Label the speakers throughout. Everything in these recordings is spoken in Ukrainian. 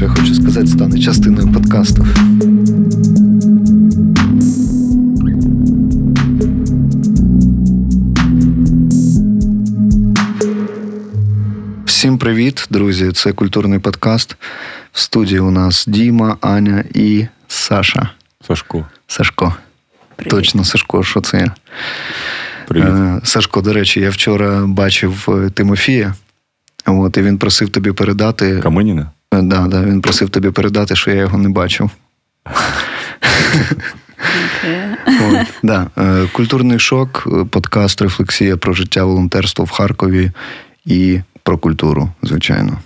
Speaker 1: що я хочу сказати, стане частиною подкасту. Всім привіт, друзі! Це культурний подкаст. В студії у нас Діма, Аня і Саша.
Speaker 2: Сашко.
Speaker 1: Сашко.
Speaker 3: Привіт.
Speaker 1: Точно, Сашко, що це я?
Speaker 2: Привіт.
Speaker 1: Е, Сашко, до речі, я вчора бачив е, Тимофія. От, і він просив тобі передати.
Speaker 2: Каменіна?
Speaker 1: Е, Да, да, він просив тобі передати, що я його не бачив.
Speaker 3: Окей.
Speaker 1: От, да. Е, Культурний шок, е, подкаст, рефлексія про життя волонтерство в Харкові і про культуру, звичайно.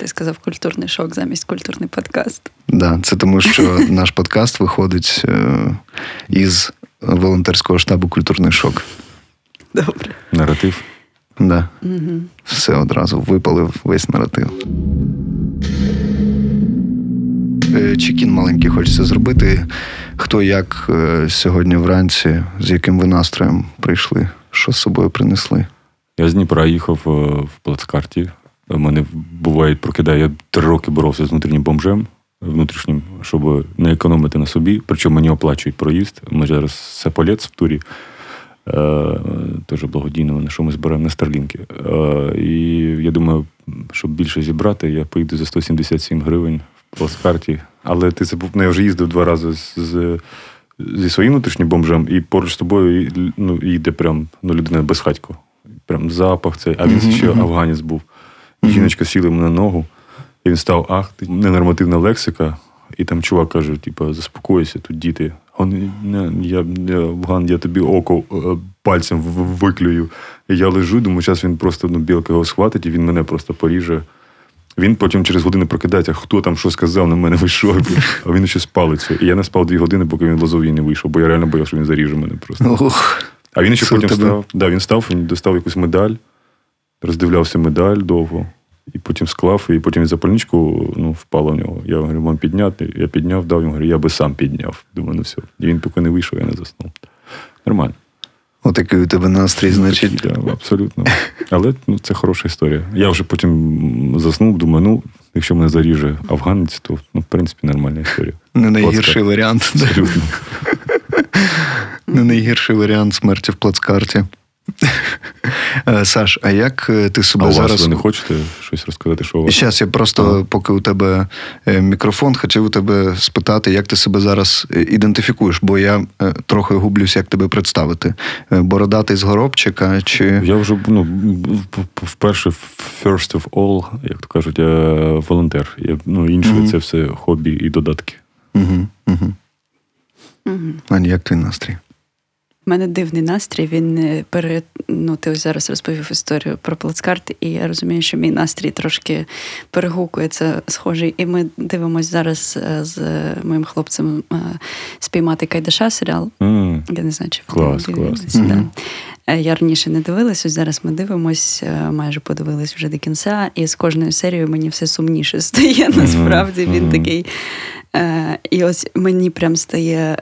Speaker 3: Ти сказав культурний шок замість культурний подкаст.
Speaker 1: Да, це тому, що наш подкаст виходить із волонтерського штабу Культурний шок.
Speaker 3: Добре.
Speaker 2: Наратив.
Speaker 1: Да.
Speaker 3: Угу.
Speaker 1: Все одразу випалив весь наратив. Е, Чекін маленький хочеться зробити. Хто як е, сьогодні вранці, з яким ви настроєм прийшли, що з собою принесли?
Speaker 2: Я з Дніпра їхав е, в плацкарті. У мене буває, прокидає, я три роки боровся з внутрішнім бомжем внутрішнім, щоб не економити на собі. Причому мені оплачують проїзд. Ми зараз Сеполєц в турі. Теж благодійно, на що ми збираємо на Старлінки. І я думаю, щоб більше зібрати, я поїду за 177 гривень в плацкарті. Але ти це ну, я вже їздив два рази з, з, зі своїм внутрішнім бомжем, і поруч з тобою і- ну, їде прям ну, людина безхатько. Прям запах цей, а він
Speaker 1: Мгм,
Speaker 2: ще
Speaker 1: мгм.
Speaker 2: афганець був.
Speaker 1: Мгм.
Speaker 2: жіночка сіла йому на ногу, і він став, ах, ти ненормативна лексика. І там чувак каже: типу, заспокойся, тут діти. Він, я, я Афган, я тобі око е, пальцем виклюю. І я лежу, думаю, зараз він просто ну, білка його схватить, і він мене просто поріже. Він потім через годину прокидається, хто там що сказав, на мене вийшов, а він ще спалиться. І я не спав дві години, поки він в Лозовій не вийшов, бо я реально боявся, що він заріже мене просто.
Speaker 1: Ух,
Speaker 2: А він ще потім
Speaker 1: тебе-
Speaker 2: став. Да, він став, він достав якусь медаль, роздивлявся медаль довго, і потім склав, і потім запальничку ну, впала в нього. Я говорю, вам підняти. Я підняв, дав йому, говорю, я би сам підняв. Думаю, ну все. І він поки не вийшов, я не заснув. Нормально.
Speaker 1: Отакий у тебе настрій, значить.
Speaker 2: Такий, да, абсолютно. Але ну, це хороша історія. Я вже потім заснув, думаю, ну, якщо мене заріже афганець, то ну, в принципі нормальна історія.
Speaker 1: Не найгірший
Speaker 2: Плацкар.
Speaker 1: варіант.
Speaker 2: Абсолютно.
Speaker 1: Не найгірший варіант смерті в плацкарті. Е, Саш, а як е, ти
Speaker 2: А
Speaker 1: себе
Speaker 2: у вас
Speaker 1: зараз.
Speaker 2: ви не хочете щось розказати, що у вас?
Speaker 1: Зараз я просто,
Speaker 2: Ага.
Speaker 1: поки у тебе е, мікрофон, хотів у тебе спитати, як ти себе зараз ідентифікуєш, бо я трохи гублюсь, як тебе представити. Бородатий з горобчика чи.
Speaker 2: Я вже ну, вперше first of all, як то кажуть, я волонтер. Я, ну, інше
Speaker 1: Мгм.
Speaker 2: це все хобі і додатки.
Speaker 1: Угу, угу.
Speaker 3: Угу.
Speaker 1: Аня, як твій настрій?
Speaker 3: У мене дивний настрій. Він е, пере... ну, ти ось зараз розповів історію про плацкарт, і я розумію, що мій настрій трошки перегукується схожий. І ми дивимося зараз е, з моїм хлопцем е, спіймати Кайдаша серіал.
Speaker 2: М,
Speaker 3: Я не знаю, чи
Speaker 2: Клас,
Speaker 1: клас.
Speaker 3: да. Е, Я раніше не дивилась, ось зараз ми дивимось, майже подивились вже до кінця, і з кожною серією мені все сумніше стає. Насправді він такий. І ось мені прям стає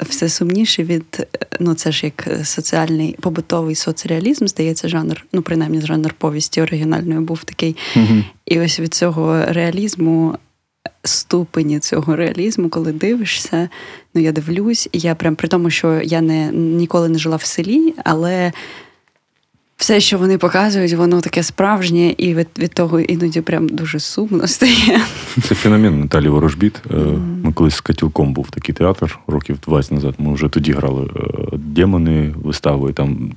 Speaker 3: все сумніше від е, ну це ж як е, соціальний побутовий соцреалізм, здається, жанр, ну принаймні жанр повісті оригінальної був такий.
Speaker 1: Угу.
Speaker 3: І ось від цього реалізму, ступені цього реалізму, коли дивишся, ну я дивлюсь, і я прям при тому, що я не ніколи не жила в селі, але все, що вони показують, воно таке справжнє, і від, від того іноді прям дуже сумно стає.
Speaker 2: Це феномен Наталі Ворожбіт. Е, Ми колись з Катілком був такий театр років 20 назад. Ми вже тоді грали е, демони, вистави. Там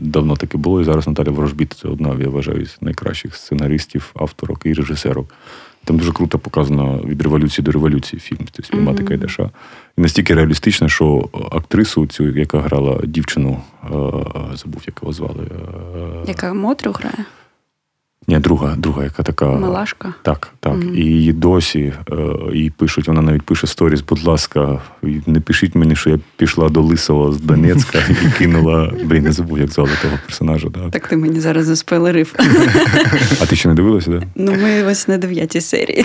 Speaker 2: давно таке було. І зараз Наталя Ворожбіт це одна, я вважаю, з найкращих сценаристів, авторок і режисерок. Там дуже круто показано від революції до революції фільм тобто спіймати
Speaker 3: Мгм.
Speaker 2: Кайдаша. І настільки реалістично, що актрису, цю, яка грала дівчину, е, забув, як його звали. е,
Speaker 3: Яка Мотрю грає?
Speaker 2: Ні, друга, друга, яка така.
Speaker 3: Милашка.
Speaker 2: Так, так.
Speaker 3: Мгм.
Speaker 2: І її досі е, їй пишуть, вона навіть пише сторіс, будь ласка, не пишіть мені, що я пішла до Лисого з Донецька і кинула. Блін, не забув, як звали того персонажа. Да.
Speaker 3: Так ти мені зараз заспойлерив.
Speaker 2: А ти ще не дивилася, да?
Speaker 3: Ну, ми ось на дев'ятій серії.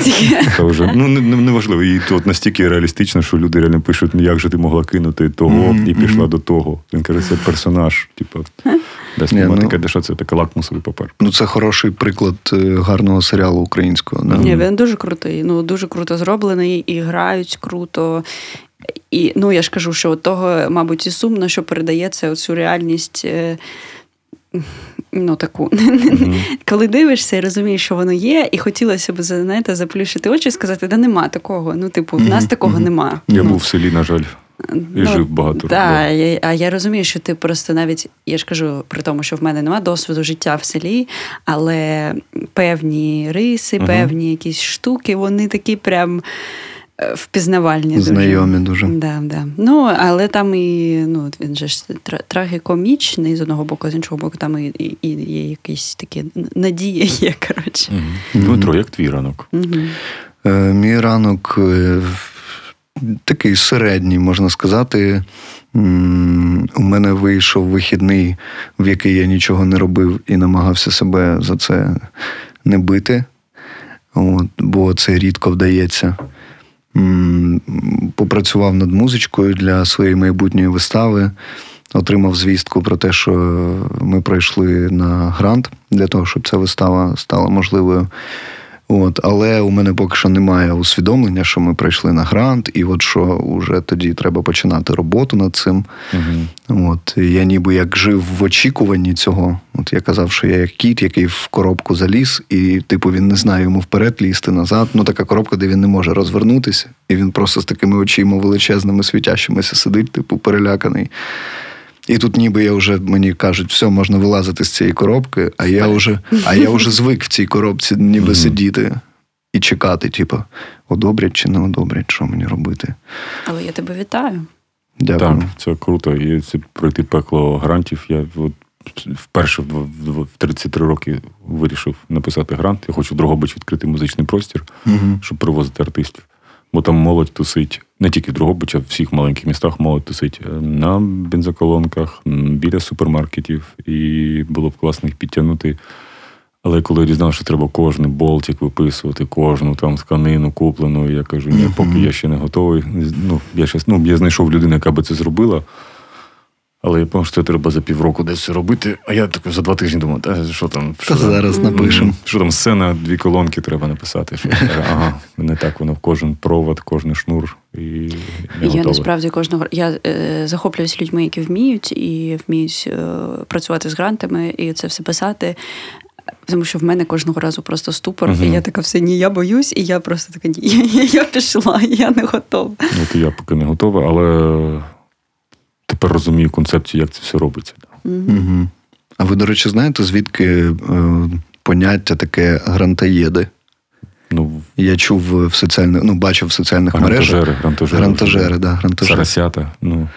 Speaker 2: Це вже ну не- не- неважливо. І тут настільки реалістично, що люди реально пишуть, ну як же ти могла кинути того і пішла до того. Він каже, це персонаж. Типу, де спіймати
Speaker 1: ну-
Speaker 2: Кайдаша, це таке лакмусовий папер.
Speaker 1: Ну, це хороший приклад е, гарного серіалу українського. Да?
Speaker 3: Ні, він дуже крутий. Ну дуже круто зроблений, і грають круто. І ну я ж кажу, що от того, мабуть, і сумно, що передається оцю реальність. е, Ну, таку. Коли дивишся і розумієш, що воно є, і хотілося б знаєте, заплющити очі і сказати, да нема такого. Ну, типу, в нас
Speaker 1: Мгм,
Speaker 3: такого нема.
Speaker 2: Я
Speaker 3: ну,
Speaker 2: був в селі, на жаль, і жив багато років.
Speaker 3: Да, я, а я розумію, що ти просто навіть, я ж кажу, при тому, що в мене немає досвіду життя в селі, але певні риси,
Speaker 2: Мгм.
Speaker 3: певні якісь штуки, вони такі прям е, впізнавальні.
Speaker 1: Знайомі дуже.
Speaker 3: Да, да. Ну, але там і ну, він же ж трагікомічний з одного боку, з іншого боку, там і, і, і є якісь такі надії є, коротше.
Speaker 2: Мгм. Дмитро, як твій ранок?
Speaker 3: Мгм.
Speaker 1: Е, Мій ранок е, такий середній, можна сказати. У мене вийшов вихідний, в який я нічого не робив і намагався себе за це не бити. От, бо це рідко вдається. Попрацював над музичкою для своєї майбутньої вистави. Отримав звістку про те, що ми пройшли на грант для того, щоб ця вистава стала можливою. От, але у мене поки що немає усвідомлення, що ми прийшли на грант, і от що вже тоді треба починати роботу над цим.
Speaker 2: Угу.
Speaker 1: От я ніби як жив в очікуванні цього. От я казав, що я як кіт, який в коробку заліз, і типу він не знає йому вперед лізти назад. Ну така коробка, де він не може розвернутися, і він просто з такими очима величезними світящимися сидить, типу, переляканий. І тут ніби я вже мені кажуть, все, можна вилазити з цієї коробки, а я вже, а я вже звик в цій коробці ніби
Speaker 2: Мгм.
Speaker 1: сидіти і чекати, типу, одобрять чи не одобрять, що мені робити.
Speaker 3: Але я тебе вітаю.
Speaker 1: Дякую.
Speaker 2: Так, це круто. І це пройти пекло грантів. Я от вперше в дв- в 33 роки вирішив написати грант. Я хочу в Дрогобич відкрити музичний простір,
Speaker 1: Угу.
Speaker 2: щоб привозити артистів. Бо там молодь тусить не тільки в Дрогобичі, в всіх маленьких містах молодь тусить е, на бензоколонках, біля супермаркетів, і було б класно їх підтягнути. Але коли я дізнався, що треба кожен болтик виписувати, кожну там тканину куплену, я кажу, ні, поки я ще не готовий. Ну, я, щас, ну, я знайшов людину, яка би це зробила. Але я пам'ятаю, що це треба за півроку десь робити. А я так за два тижні думав, та що там? Що
Speaker 1: Та
Speaker 2: там?
Speaker 1: зараз напишемо.
Speaker 2: Що там сцена, дві колонки треба написати. Що, ага, не так воно кожен провод, кожен шнур і не
Speaker 3: Я
Speaker 2: готове.
Speaker 3: насправді кожного я е, захоплююсь людьми, які вміють і вміють е, працювати з грантами і це все писати. Тому що в мене кожного разу просто ступор,
Speaker 2: Мгм.
Speaker 3: і я така все ні, я боюсь, і я просто така ні, я, я пішла, я не готова.
Speaker 2: От і я поки не готовий, але тепер розумію концепцію, як це все робиться.
Speaker 1: Угу. А ви, до речі, знаєте, звідки е, поняття таке грантаєди?
Speaker 2: Ну,
Speaker 1: Я чув в соціальних, ну, бачив в соціальних мережах.
Speaker 2: грантажери, грантажери.
Speaker 1: Грантажери, да, грантажери.
Speaker 2: Сарасята. Ну,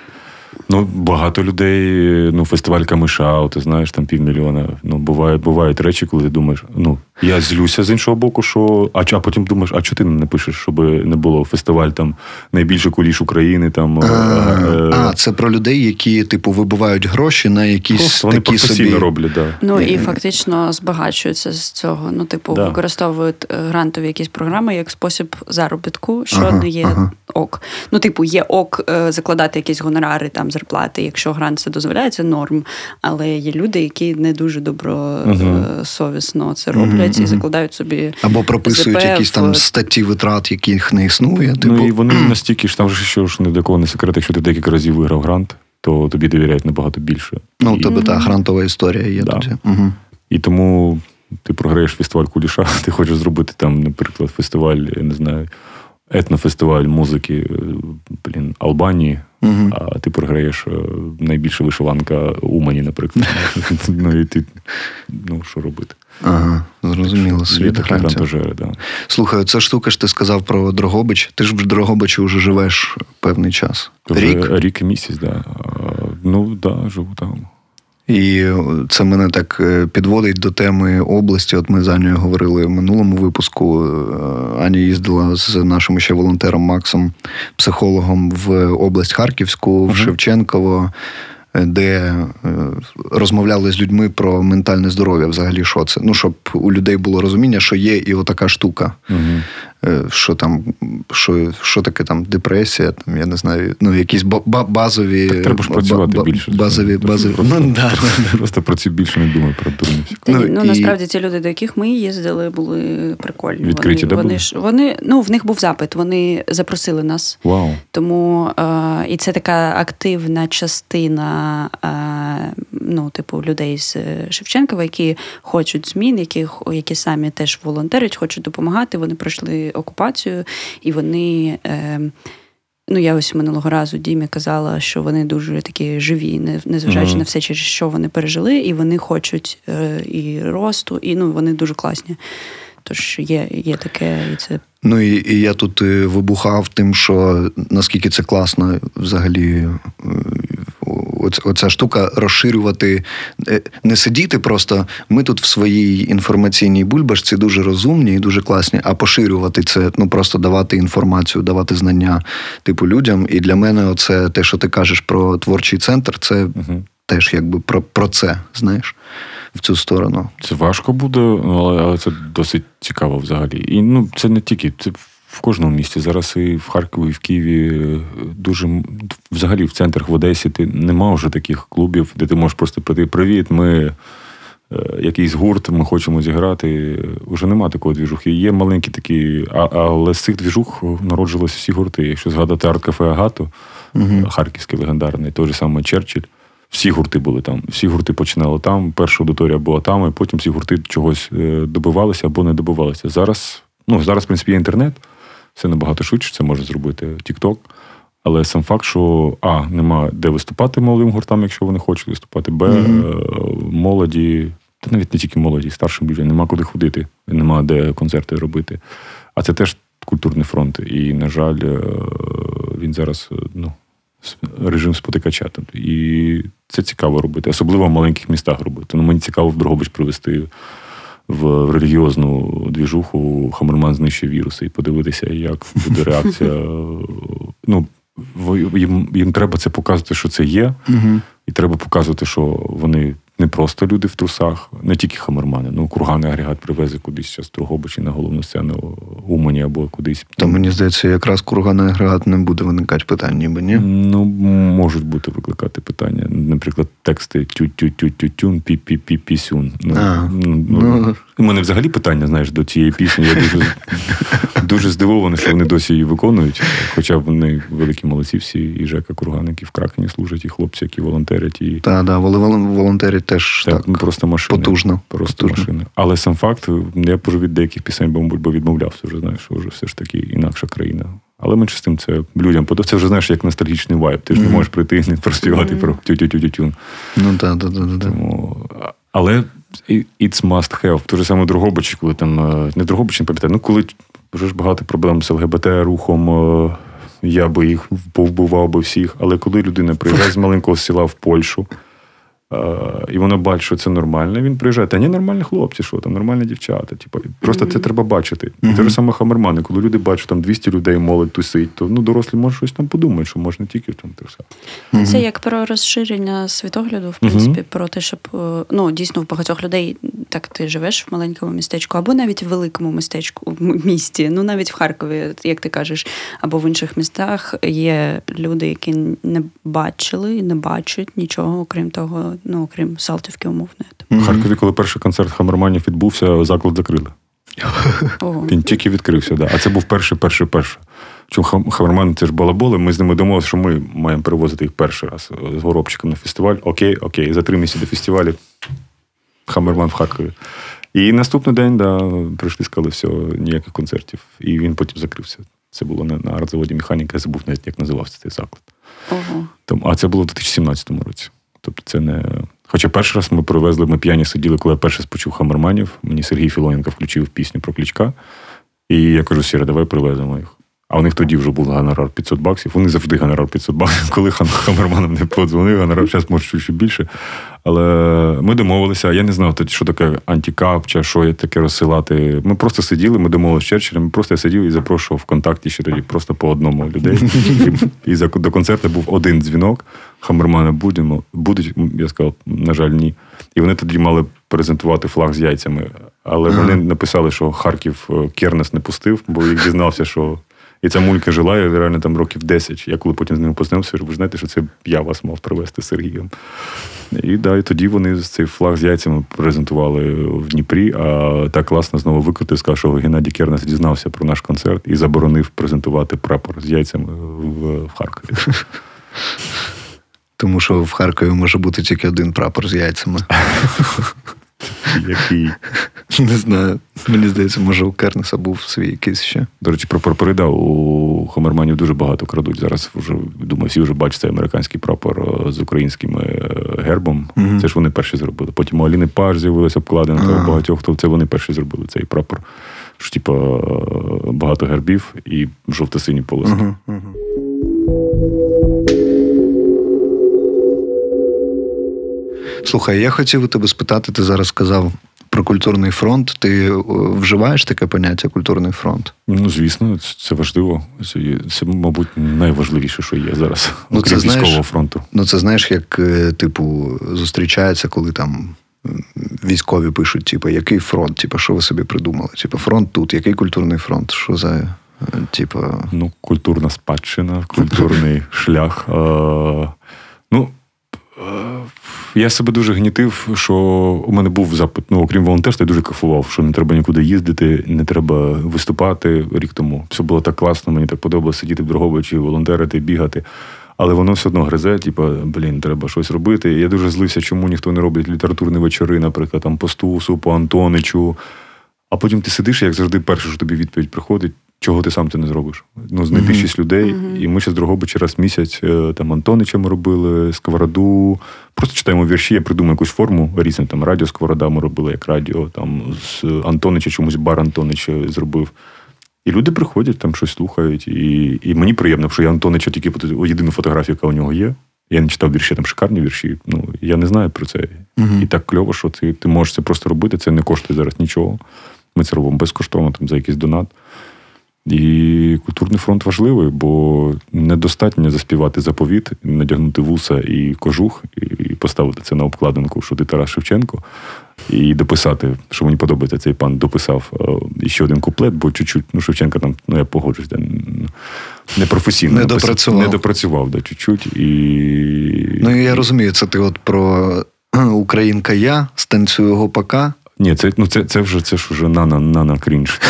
Speaker 2: ну, багато людей, ну, фестиваль Камиша, ти знаєш, там півмільйона. Ну, буває, бувають речі, коли ти думаєш, ну, я злюся з іншого боку, що. А, а потім думаєш, а чого ти не пишеш, щоб не було фестиваль там найбільший куліш України, там.
Speaker 1: А,
Speaker 2: е,
Speaker 1: а, це про людей, які, типу, вибивають гроші на якісь
Speaker 2: Просто
Speaker 1: такі
Speaker 2: професійно
Speaker 1: собі.
Speaker 2: роблять, да.
Speaker 3: Ну і
Speaker 1: Е,
Speaker 3: фактично збагачуються з цього. Ну, типу,
Speaker 2: Да.
Speaker 3: використовують е, грантові якісь програми як спосіб заробітку, що
Speaker 1: Ага,
Speaker 3: не є
Speaker 1: ага.
Speaker 3: ок. Ну, типу, є ок е, закладати якісь гонорари, там зарплати, якщо грант це дозволяє, це норм. Але є люди, які не дуже добросовісно це роблять І закладають собі.
Speaker 1: Або прописують
Speaker 3: ЗП
Speaker 1: якісь там статті витрат, яких не існує. Типу.
Speaker 2: Ну і вони настільки ж там ж що ж не для кого не секрет, якщо ти декілька разів виграв грант, то тобі довіряють набагато більше.
Speaker 1: Ну, у
Speaker 2: і,
Speaker 1: тебе та грантова історія є
Speaker 2: Да.
Speaker 1: тоді. Угу.
Speaker 2: і тому ти програєш фестиваль Куліша, ти хочеш зробити там, наприклад, фестиваль, я не знаю, етнофестиваль музики е, блін, Албанії,
Speaker 1: Угу.
Speaker 2: а ти програєш е, найбільша вишиванка Умані, наприклад. ну і ти ну що робити?
Speaker 1: Ага, зрозуміло, світ грантів.
Speaker 2: да.
Speaker 1: Слухай, це штука ж ти сказав про Дрогобич. Ти ж в Дрогобичі вже живеш певний час.
Speaker 2: Вже
Speaker 1: Рік.
Speaker 2: рік і місяць, да. Ну, да, живу там.
Speaker 1: І це мене так е, підводить до теми області. От ми з Анією говорили в минулому випуску. Е, Аня їздила з нашим ще волонтером Максом, психологом в область Харківську, в. Шевченково, де е, розмовляли з людьми про ментальне здоров'я. Взагалі, що це? Ну, щоб у людей було розуміння, що є і отака штука.
Speaker 2: Угу.
Speaker 1: Е, що там, що, що таке там депресія, там, я не знаю, ну, якісь ба- ба- базові.
Speaker 2: Так треба ж працювати більше.
Speaker 1: Базові, базові.
Speaker 2: Просто,
Speaker 1: Ну, да.
Speaker 2: просто працюй більше, не думай про дурниць.
Speaker 1: Ну,
Speaker 3: ну
Speaker 1: і-
Speaker 3: насправді ті люди, до яких ми їздили, були прикольні.
Speaker 2: Відкриті,
Speaker 3: вони,
Speaker 2: да,
Speaker 3: вони
Speaker 2: були?
Speaker 3: ж вони ну в них був запит. Вони запросили нас.
Speaker 2: Вау.
Speaker 3: Тому е, і це така активна частина е, ну, типу, людей з Шевченкова, які хочуть змін, які, які самі теж волонтерять, хочуть допомагати. Вони пройшли окупацію, і вони. Е, Ну, я ось минулого разу Дімі казала, що вони дуже такі живі, не- незважаючи
Speaker 2: Мгм.
Speaker 3: на все, через що вони пережили, і вони хочуть е, і росту, і ну, вони дуже класні. Тож є, є таке, і це
Speaker 1: Ну і, і я тут е, вибухав тим, що наскільки це класно взагалі. Оц- Оця штука розширювати, е, не сидіти просто. Ми тут в своїй інформаційній бульбашці дуже розумні і дуже класні, а поширювати це, ну просто давати інформацію, давати знання типу людям. І для мене, оце те, що ти кажеш про творчий центр, це
Speaker 2: Угу.
Speaker 1: теж якби про, про це, знаєш, в цю сторону.
Speaker 2: Це важко буде, ну, але, але це досить цікаво взагалі. І ну, це не тільки, це в кожному місті. Зараз і в Харкові, і в Києві е, дуже взагалі в центрах в Одесі ти нема вже таких клубів, де ти можеш просто прийти Привіт, ми. е, Якийсь гурт, ми хочемо зіграти. Уже нема такої двіжухи. Є маленькі такі, але з цих двіжух народжилися всі гурти. Якщо згадати арт-кафе Агату,
Speaker 1: Угу.
Speaker 2: харківський легендарний, той же самий Черчилль. Всі гурти були там. Всі гурти починали там. Перша аудиторія була там, і потім всі гурти чогось е, добивалися або не добивалися. Зараз, ну, зараз, в принципі, є інтернет, все набагато швидше, це може зробити TikTok. Але сам факт, що А, нема де виступати молодим гуртам, якщо вони хочуть виступати, Б, е, молоді, та навіть не тільки молоді, старшим людям, нема куди ходити, нема де концерти робити. А це теж культурний фронт. І, на жаль, е, він зараз, е, ну, режим спотикача. Тобто, І це цікаво робити, особливо в маленьких містах робити. Ну, мені цікаво в Дрогобич привезти в релігіозну двіжуху Хамерман знищив віруси і подивитися, як буде реакція. Ну, їм, їм треба це показувати, що це є, і треба показувати, що вони не просто люди в трусах, не тільки хамермани. Ну, курганний агрегат привезе кудись зараз Дрогобичі на головну сцену Умані або кудись.
Speaker 1: То мені здається, якраз курганний агрегат не буде виникати питань, ніби ні.
Speaker 2: Ну, можуть бути викликати питання. Наприклад, тексти тю-тю-тю-тю-тюн, пі-пі-пі-пісюн. Ну,
Speaker 1: А,
Speaker 2: ну,
Speaker 1: ну.
Speaker 2: ну, у мене взагалі питання, знаєш, до цієї пісні. Я дуже, дуже здивований, що вони досі її виконують. Хоча вони великі молодці всі, і Жека Курган, які в Кракені служать, і хлопці, які волонтерять, і
Speaker 1: Та, да, вол- вол- волонтери теж
Speaker 2: так,
Speaker 1: так,
Speaker 2: ну, просто машини.
Speaker 1: потужно.
Speaker 2: Просто
Speaker 1: потужно.
Speaker 2: машини. Але сам факт, я вже від деяких пісень бомбульба відмовлявся, вже знаєш, що вже все ж таки інакша країна. Але менше з тим це людям подобається. Це вже знаєш як ностальгічний вайб. Ти ж не можеш прийти і не проспівати про тю-тю-тю-тю-тюн.
Speaker 1: Ну так, так, так, так.
Speaker 2: Тому, але it's must have. Те ж саме Другобичі, коли там е, не Другобичі, не пам'ятаю, ну коли вже ж багато проблем з ЛГБТ-рухом. е, Я би їх повбивав би всіх, але коли людина приїжджає з маленького села в Польщу, і вона бачить, що це нормально, він приїжджає. Та ні, нормальні хлопці, що там, нормальні дівчата. Типу, просто це треба бачити. Те ж саме хамермани, коли люди бачать, там 200 людей молодь тусить, то ну, дорослі можуть щось там подумати, що можна тільки там трусати.
Speaker 1: Мгм.
Speaker 3: Це як про розширення світогляду, в принципі, про те, щоб е, ну дійсно в багатьох людей так ти живеш в маленькому містечку, або навіть в великому містечку в місті. Ну навіть в Харкові, як ти кажеш, або в інших містах є люди, які не бачили і не бачать нічого, окрім того, ну окрім Салтівки умовної.
Speaker 2: В. Харкові, коли перший концерт хамерманів відбувся, заклад закрили. Він тільки відкрився, да. а це був перший, перший, перший. Чому хам- хамермани це ж балаболи, ми з ними домовилися, що ми маємо перевозити їх перший раз е, з горобчиком на фестиваль. Окей, окей. За три місяці до фестивалю Хамерман в Харкові. І наступний день, да, прийшли, сказали, все, ніяких концертів. І він потім закрився. Це було на, на артзаводі механіка, я забув навіть, як називався цей заклад.
Speaker 3: Ого.
Speaker 2: Тому, а це було в 2017 році. Тобто це не. Хоча перший раз ми привезли, ми п'яні сиділи, коли я перший почув Хамерманів. Мені Сергій Філоненко включив пісню про клічка. І я кажу, Сіра, давай привеземо їх. А у них тоді вже був гонорар 500 баксів. Вони завжди гонорар 500 баксів. Коли Хам- Хамерманам не подзвонив, гонорар зараз може чуть більше. Але ми домовилися. Я не знав, що таке антикап, чи що є таке розсилати. Ми просто сиділи, ми домовилися з Черчиллем, просто я сидів і запрошував ВКонтакті ще тоді просто по одному людей. І до концерту був один дзвінок. Хамермани будемо, будуть. Я сказав, на жаль, ні. І вони тоді мали презентувати флаг з яйцями. Але
Speaker 1: Ага.
Speaker 2: вони написали, що Харків е, Кернес не пустив, бо їх дізнався, що. І ця мулька жила і реально там років 10. Я коли потім з ними познайомився, ви знаєте, що це я вас мав привезти з Сергієм. І да, і тоді вони цей флаг з яйцями презентували в Дніпрі, а так класно знову викрутив, сказав, що Геннадій Кернес дізнався про наш концерт і заборонив презентувати прапор з яйцями в, в Харкові.
Speaker 1: Тому що в Харкові може бути тільки один прапор з яйцями.
Speaker 2: Який,
Speaker 1: Не знаю. Мені здається, може у Кернеса був свій якийсь ще.
Speaker 2: до речі, про прапори да, у Хамерманів дуже багато крадуть. Зараз вже думаю, всі вже бачать цей американський прапор е, з українським е, гербом.
Speaker 1: Мгм.
Speaker 2: Це ж вони перші зробили. Потім у Аліни Паш з'явилася обкладинка
Speaker 1: Ага.
Speaker 2: у багатьох, то це вони перші зробили цей прапор. Що, типу, багато гербів і жовто-сині полоски.
Speaker 1: Угу, угу. Слухай, я хотів у тебе спитати, ти зараз сказав про культурний фронт. Ти е, вживаєш таке поняття культурний фронт?
Speaker 2: Ну, звісно, це- важливо. Це, це, мабуть, найважливіше, що є зараз,
Speaker 1: Ну,
Speaker 2: окрім
Speaker 1: це знаєш-
Speaker 2: військового фронту.
Speaker 1: Ну, це знаєш, як е, типу зустрічається, коли там військові пишуть, типу, який фронт, типу, що ви собі придумали? Типу, фронт тут, який культурний фронт? Що за е, типу.
Speaker 2: Ну, культурна спадщина, культурний шлях. Е, ну, я себе дуже гнітив, що у мене був запит, ну, окрім волонтерства, я дуже кайфував, що не треба нікуди їздити, не треба виступати рік тому. Все було так класно, мені так подобалося сидіти в Дрогобичі, волонтерити, бігати. Але воно все одно гризе, типу, блін, треба щось робити. Я дуже злився, чому ніхто не робить літературні вечори, наприклад, там по Стусу, по Антоничу. А потім ти сидиш, як завжди, перше, що тобі відповідь приходить, чого ти сам це не зробиш. Ну, знайти
Speaker 1: Мгм.
Speaker 2: шість людей. І ми ще з Дрогобича раз місяць е, там Антонича ми робили, Сковороду. Просто читаємо вірші, я придумаю якусь форму різну. Там радіо Сковорода ми робили як радіо, там з Антонича чомусь бар Антонича зробив. І люди приходять, там щось слухають. І, і мені приємно, що я Антонича тільки єдину фотографію, яка у нього є. Я не читав вірші, там шикарні вірші. Ну, я не знаю про це.
Speaker 1: Мгм.
Speaker 2: І так кльово, що ти, ти можеш це просто робити, це не коштує зараз нічого. Ми це робимо безкоштовно там, за якийсь донат. І культурний фронт важливий, бо недостатньо заспівати заповіт, надягнути вуса і кожух, і поставити це на обкладинку, що ти Тарас Шевченко, і дописати, що мені подобається, цей пан дописав е, ще один куплет, бо чуть-чуть, ну, Шевченка там, ну я погоджуюсь, непрофесійно.
Speaker 1: Не
Speaker 2: написав.
Speaker 1: допрацював.
Speaker 2: Не допрацював, да, чуть-чуть. І...
Speaker 1: Ну, я розумію, це ти от про Українка я, станцюю гопака.
Speaker 2: Ні, це, ну, це, це вже це ж уже нано, Нано-крінж.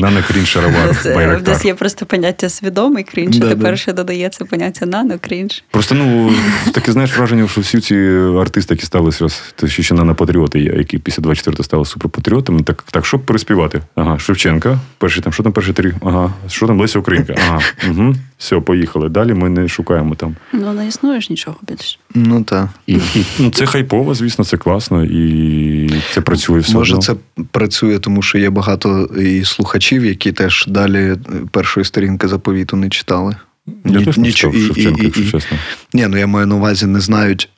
Speaker 2: нано
Speaker 1: крінж
Speaker 3: У
Speaker 2: шаровар
Speaker 3: нас, е, в нас є просто поняття свідомий крінж, а тепер ще додається поняття нано-крінж.
Speaker 2: Просто ну таке знаєш враження, що всі ці артисти, які стали зараз, то ще ще нанопатріоти, які після 24 стали суперпатріотами, так, так що переспівати? Ага, Шевченка, перший там, що там перші три? Ага, що там Леся Українка? Ага, угу, все, поїхали. Далі ми не шукаємо там.
Speaker 3: Ну, не існує ж нічого більше.
Speaker 1: Ну так.
Speaker 2: І, і ну, це хайпово, звісно, це класно, і це працює все.
Speaker 1: Може,
Speaker 2: одно.
Speaker 1: це працює, тому що є багато і слухачів, які теж далі першої сторінки заповіту не читали.
Speaker 2: Я
Speaker 1: Ні-
Speaker 2: теж не читав Шевченка,
Speaker 1: і-
Speaker 2: якщо чесно.
Speaker 1: Ні, ну я маю на увазі, не знають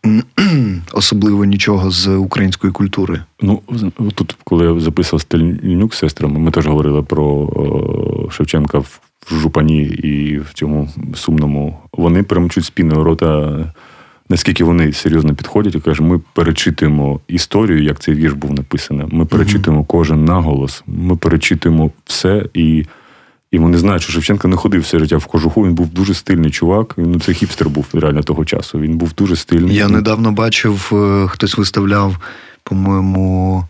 Speaker 1: особливо нічого з української культури.
Speaker 2: Ну, тут, коли я записував Стельнюк з сестрами, ми теж говорили про о, Шевченка в жупані і в цьому сумному. Вони прям чуть спіною рота, наскільки вони серйозно підходять і кажуть, ми перечитуємо історію, як цей вірш був написаний. Ми перечитуємо кожен наголос, ми перечитуємо все і. І вони знають, що Шевченко не ходив все життя в кожуху. Він був дуже стильний чувак. Він ну, це хіпстер був реально того часу. Він був дуже стильний.
Speaker 1: Я недавно бачив, е, хтось виставляв, по-моєму.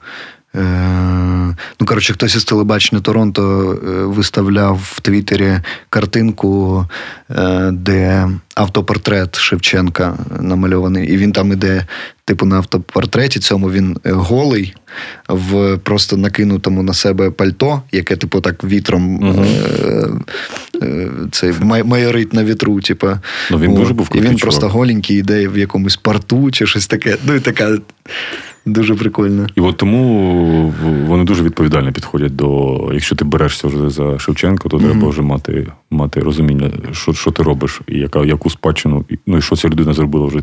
Speaker 1: Е, ну, коротше, хтось із телебачення Торонто е, виставляв в Твіттері картинку, е, де автопортрет Шевченка намальований. І він там іде, типу, на автопортреті цьому він голий, в просто накинутому на себе пальто, яке, типу, так вітром е, цей майорить на вітру. Типу.
Speaker 2: Ну, він дуже був
Speaker 1: І він
Speaker 2: крутий
Speaker 1: просто голенький йде в якомусь порту чи щось таке. Ну і така дуже прикольна.
Speaker 2: І от тому вони дуже відповідально підходять до. Якщо ти берешся вже за Шевченко, то треба вже мати, мати розуміння, що, що ти робиш, і яка, яку спадщину, ну і що ця людина зробила вже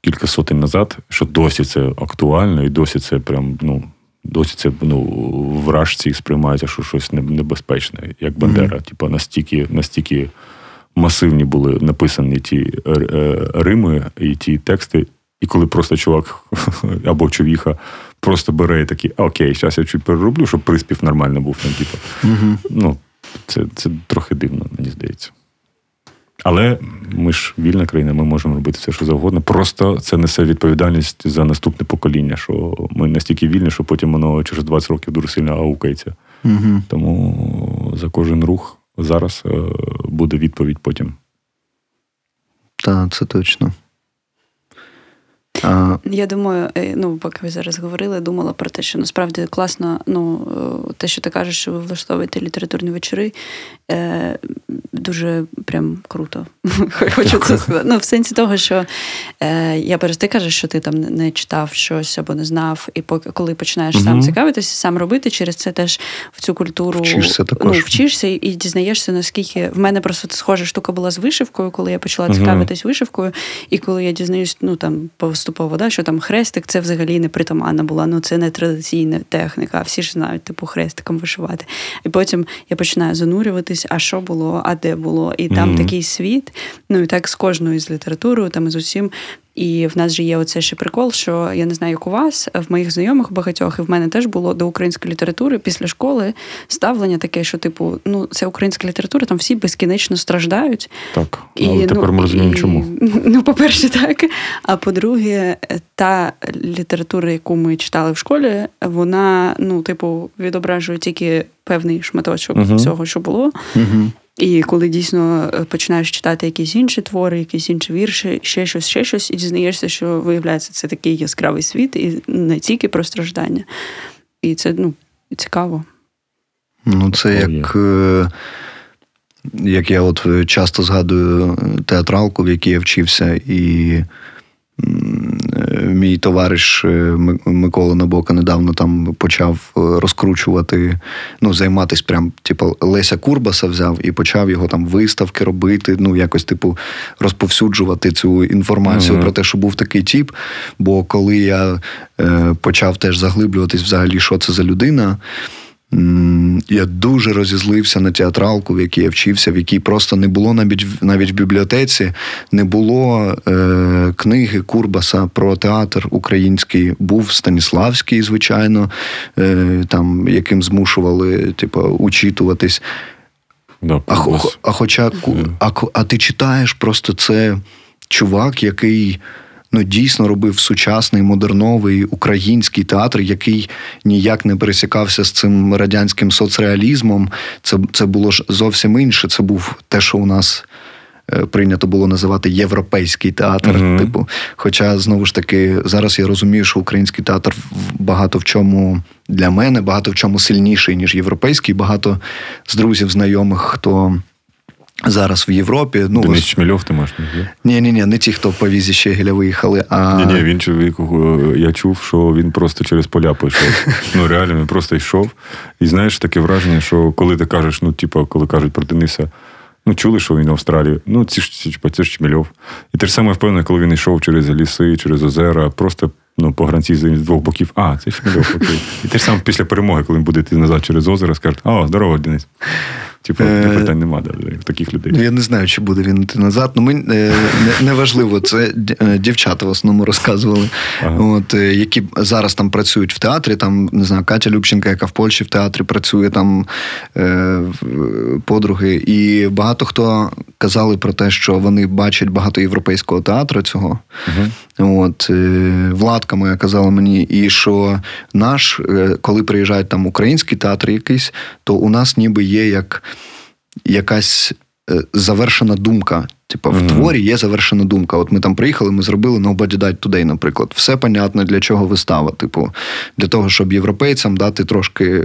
Speaker 2: кілька сотень назад, що досі це актуально, і досі це прям, ну. Досі це ну, в рашці сприймається, що щось небезпечне, як Бандера. Типа настільки, настільки масивні були написані ті е, е, рими і ті тексти. І коли просто чувак або човіха просто бере і такий, окей, зараз я чуть перероблю, щоб приспів нормально був. Там, типу.
Speaker 1: Угу.
Speaker 2: Ну, це, це трохи дивно, мені здається. Але ми ж вільна країна, ми можемо робити все, що завгодно. Просто це несе відповідальність за наступне покоління, що ми настільки вільні, що потім воно через 20 років дуже сильно аукається.
Speaker 1: Угу.
Speaker 2: Тому за кожен рух зараз е, буде відповідь потім.
Speaker 1: Так, це точно. А,
Speaker 3: Я думаю, е, ну поки ви зараз говорили, думала про те, що насправді класно, ну е, те, що ти кажеш, що ви влаштовуєте літературні вечори, е, дуже прям круто. Хочу це сказати. Ну, в сенсі того, що е, я перш ти кажеш, що ти там не- читав щось або не знав, і поки коли починаєш сам цікавитися, сам робити, через це теж в цю культуру
Speaker 1: Вчишся також.
Speaker 3: Ну, вчишся і, і дізнаєшся, наскільки в мене просто схожа штука була з вишивкою, коли я почала цікавитись вишивкою, і коли я дізнаюсь, ну там поступово, да, що там хрестик, це взагалі не притаманна була. Ну це не традиційна техніка. Всі ж знають, типу, хрестиком вишивати. І потім я починаю занурюватись, а що було, а де було. І там
Speaker 2: Мгм.
Speaker 3: такий світ. Ну і так з кожною з літературою, там і з усім. І в нас же є оце ще прикол, що я не знаю, як у вас, в моїх знайомих багатьох, і в мене теж було до української літератури після школи ставлення таке, що, типу, ну, це українська література, там всі безкінечно страждають.
Speaker 2: Так. Але тепер ми розуміємо,
Speaker 3: і-
Speaker 2: чому.
Speaker 3: Ну, по-перше, так. А по-друге, та література, яку ми читали в школі, вона, ну, типу, відображує тільки певний шматочок
Speaker 2: Мгм.
Speaker 3: всього, що було.
Speaker 1: угу.
Speaker 3: І коли дійсно е, починаєш читати якісь інші твори, якісь інші вірші, ще щось, ще щось, і дізнаєшся, що виявляється, це такий яскравий світ, і не тільки про страждання. І це ну, цікаво.
Speaker 1: Ну, це як, е, як я от е, часто згадую театралку, в якій я вчився, і мій товариш е, Ми- Микола Набока недавно там почав е, розкручувати, ну, займатися прям, типу, Леся Курбаса взяв і почав його там виставки робити, ну, якось, типу, розповсюджувати цю інформацію
Speaker 2: Мгм.
Speaker 1: про те, що був такий тіп. Бо коли я е, почав теж заглиблюватись взагалі, що це за людина. Я дуже розізлився на театралку, в якій я вчився, в якій просто не було навіть навіть в бібліотеці, не було е, книги Курбаса про театр український. Був Станіславський, звичайно, е, там, яким змушували типу, учитуватись.
Speaker 2: Да,
Speaker 1: А, а хоча ку- а, а ти читаєш, просто це чувак, який ну, дійсно робив сучасний модерновий український театр, який ніяк не пересікався з цим радянським соцреалізмом. Це, це було ж зовсім інше. Це був те, що у нас. е, Прийнято було називати європейський театр.
Speaker 2: Мгм.
Speaker 1: Типу, хоча знову ж таки зараз я розумію, що український театр в- багато в чому для мене, багато в чому сильніший, ніж європейський. Багато з друзів, знайомих, хто зараз в Європі. Ну,
Speaker 2: Денис
Speaker 1: ось-
Speaker 2: Чмельов, ти маєш
Speaker 1: ні, ні, ні, не ті, хто по візі Щегеля виїхали, а
Speaker 2: Ні, ні, він чоловік, я чув, що він просто через поля пішов. Ну реально, він просто йшов. І знаєш, таке враження, що коли ти кажеш, ну, типу, коли кажуть про Дениса, ну чули, що він в Австралії. Ну, це ж це, це ж Чмельов. І те ж саме впевнений, коли він йшов через ліси, через озера, просто ну, по гранці з двох боків. А, це Чмельов, окей. І те ж саме після перемоги, коли він буде йти назад через озеро, скажуть, о, здорово, Денис. Типу,
Speaker 1: Е,
Speaker 2: питань нема таких людей.
Speaker 1: Ну, я не знаю, чи буде він йти назад. Ну, ми, е, не, неважливо, це е, дівчата в основному розказували, от, які зараз там працюють в театрі. Там, не знаю, Катя Любченка, яка в Польщі в театрі працює, там подруги. І багато хто казали про те, що вони бачать багато європейського театру цього. От е, Владка моя казала мені, і що наш, е, коли приїжджають там український театр якийсь, то у нас ніби є як якась завершена думка. Типа, в творі є завершена думка. От ми там приїхали, ми зробили Nobody Died Today, наприклад. Все понятно, для чого вистава. Типу, для того, щоб європейцям дати трошки е,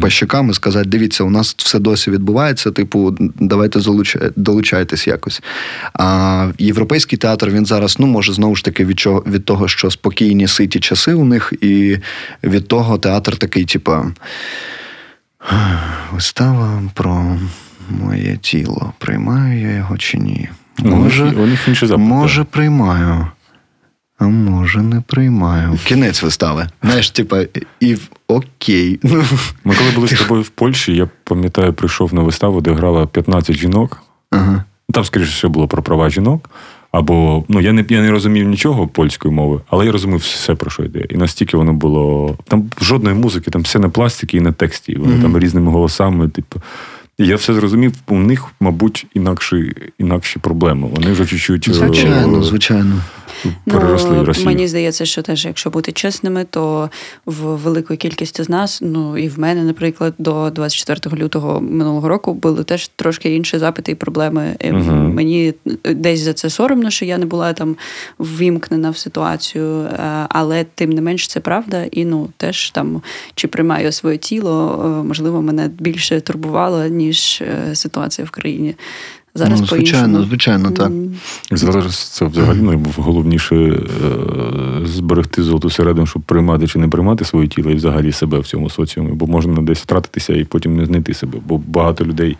Speaker 1: по щекам і сказати: дивіться, у нас все досі відбувається. Типу, давайте залучай- долучайтесь якось. А європейський театр він зараз, ну може, знову ж таки від, чого, від того, що спокійні ситі часи у них, і від того театр такий, типа. Вистава про моє тіло. Приймаю я його чи ні? Може,
Speaker 2: у них інший запит.
Speaker 1: може приймаю. А може, не приймаю. Кінець вистави. Знаєш, типа, і окей. Ну,
Speaker 2: Ми коли були з тобою в Польщі, я пам'ятаю, прийшов на виставу, де грало 15 жінок.
Speaker 1: ага.
Speaker 2: Там, скоріше, все було про права жінок. Або ну я не я не розумів нічого польської мови, але я розумів все про що йде. І настільки воно було там жодної музики, там все на пластикі і на тексті. Вони
Speaker 1: Мгм.
Speaker 2: там різними голосами. Типу, і я все зрозумів. У них, мабуть, інакші, інакші проблеми. Вони вже чуть-чуть е,
Speaker 1: Звичайно, звичайно.
Speaker 2: переросли
Speaker 3: ну,
Speaker 2: Росію.
Speaker 3: Мені здається, що теж, якщо бути чесними, то в великої кількості з нас, ну і в мене, наприклад, до 24 лютого минулого року були теж трошки інші запити і проблеми. І
Speaker 2: Мгм.
Speaker 3: Мені десь за це соромно, що я не була там ввімкнена в ситуацію, е, але тим не менш це правда. І ну теж там чи приймаю своє тіло, е, можливо, мене більше турбувало, ніж е, ситуація в країні. Зараз
Speaker 1: ну, звичайно, звичайно, так.
Speaker 2: Зараз це взагалі найголовніше е, зберегти золоту середину, щоб приймати чи не приймати своє тіло і взагалі себе в цьому соціумі, бо можна десь втратитися і потім не знайти себе. Бо багато людей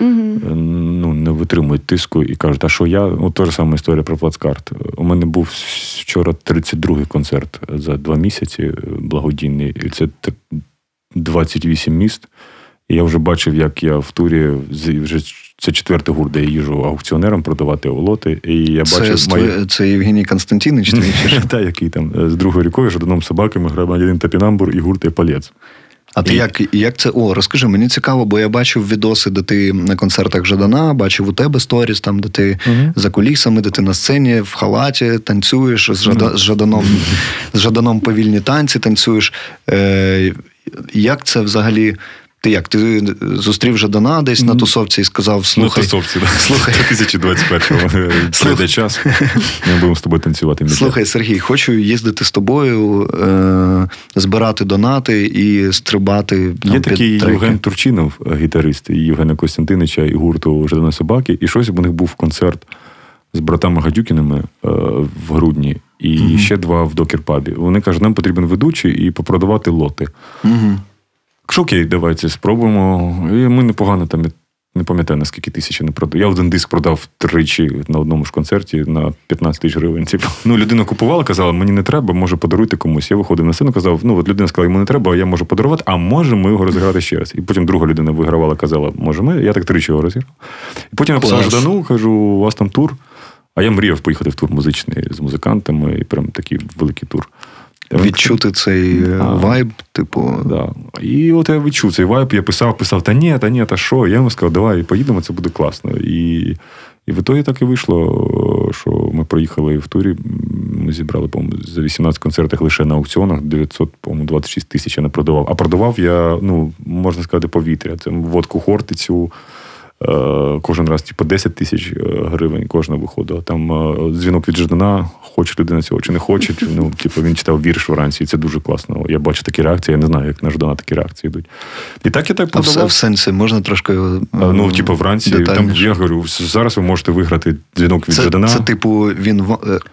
Speaker 2: е, ну, не витримують тиску і кажуть, а що я? От та ж сама історія про плацкарт. У мене був вчора 32-й концерт за два місяці благодійний, і це т- 28 міст. І я вже бачив, як я в турі вже це четвертий гурт, де я їжу аукціонерам продавати лоти. І я
Speaker 1: Це,
Speaker 2: бачив
Speaker 1: з
Speaker 2: мої...
Speaker 1: це Євгеній Константинович?
Speaker 2: Та, який там е, з другою рікою, Жаданом собаками, громадянин Топінамбур і гурт Епалець.
Speaker 1: А ти
Speaker 2: І-
Speaker 1: як, як це? О, розкажи, мені цікаво, бо я бачив відоси, де ти на концертах Жадана, бачив у тебе сторіс, там, де ти
Speaker 2: Мгм.
Speaker 1: за кулісами, де ти на сцені в халаті танцюєш з, Жада, з, Жаданом, з Жаданом повільні танці танцюєш. Е, як це взагалі? Ти як? Ти зустрів Жадана десь на тусовці і сказав: слухай,
Speaker 2: ну, тусовці, да.
Speaker 1: слухай.
Speaker 2: 2021-го прийде час. Ми будемо з тобою танцювати.
Speaker 1: Слухай, Сергій, хочу їздити з тобою, е, збирати донати і стрибати.
Speaker 2: Є
Speaker 1: там, під
Speaker 2: такий
Speaker 1: треки.
Speaker 2: Євген Турчинов, гітарист і Євгена Костянтинича і гурту Жадана собаки. І щось у них був концерт з братами Гадюкіними е, в грудні, і
Speaker 1: Мгм.
Speaker 2: ще два в докерпабі. Вони кажуть, нам потрібен ведучий і попродавати лоти. Що окей, давайте спробуємо. І ми непогано там. Не пам'ятаю, наскільки тисячі не продав. Я один диск продав тричі на одному ж концерті на 15 тисяч гривень. Типу, ну, людина купувала, казала, мені не треба, може подаруйте комусь. Я виходив на сцену, казав, ну от людина сказала, йому не треба, а я можу подарувати, а може ми його розіграти ще раз. І потім друга людина вигравала, казала, може ми. Я так тричі його розіграв. І потім я писав Ждану, кажу, у вас там тур. А я мріяв поїхати в тур музичний з музикантами, і прям такий великий тур.
Speaker 1: Відчути цей е,
Speaker 2: А.
Speaker 1: вайб, типу.
Speaker 2: Да. І от я відчув цей вайб, я писав, писав, та ні, та ні, та що. Я йому сказав, давай поїдемо, це буде класно. І, і в ітогі так і вийшло, що ми проїхали в турі. Ми зібрали, по-моєму, за 18 концертів лише на аукціонах 900, по-моєму, 26 тисяч я не продавав. А продавав я, ну, можна сказати, повітря. Це водку Хортицю. Е, Кожен раз, типу, 10 тисяч е, гривень кожна виходила. Там е, дзвінок від Ждана, хоче людина цього чи не хоче. Чи, Ну, типу, він читав вірш вранці, і це дуже класно. Я бачу такі реакції, я не знаю, як на Ждана такі реакції йдуть. І так я так
Speaker 1: А в, сенсі можна трошки.
Speaker 2: Ну, типу, вранці там, я говорю, зараз ви можете виграти дзвінок від
Speaker 1: Це,
Speaker 2: Жадана.
Speaker 1: це типу, він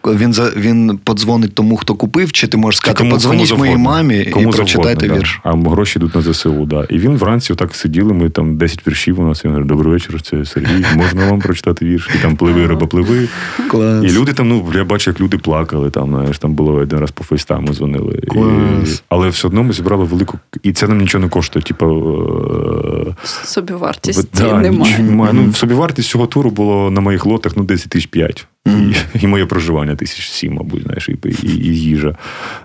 Speaker 1: він він подзвонить тому, хто купив, чи ти можеш сказати, подзвоніть моїй мамі
Speaker 2: Кому
Speaker 1: і прочитайте
Speaker 2: завгодно,
Speaker 1: вірш.
Speaker 2: Да. А гроші йдуть на ЗСУ, да. І він вранці отак сиділи, ми там 10 віршів у нас. Я говорю, добрий вечір, це Сергій, можна вам прочитати вірш? І там пливи, риба, пливи.
Speaker 1: Клас.
Speaker 2: І люди там, ну, я бачу, як люди плакали, там, знаєш, там було один раз по фейстаму дзвонили. І, але все одно ми зібрали велику. І це нам нічого не коштує. Типу, е,
Speaker 3: Собівартість
Speaker 2: Да,
Speaker 3: немає.
Speaker 2: немає. Ну, собівартість цього туру було на моїх лотах ну, 10 тисяч 5.
Speaker 1: Мгм.
Speaker 2: І, і моє проживання тисяч сім, мабуть, знаєш, і, і, і їжа.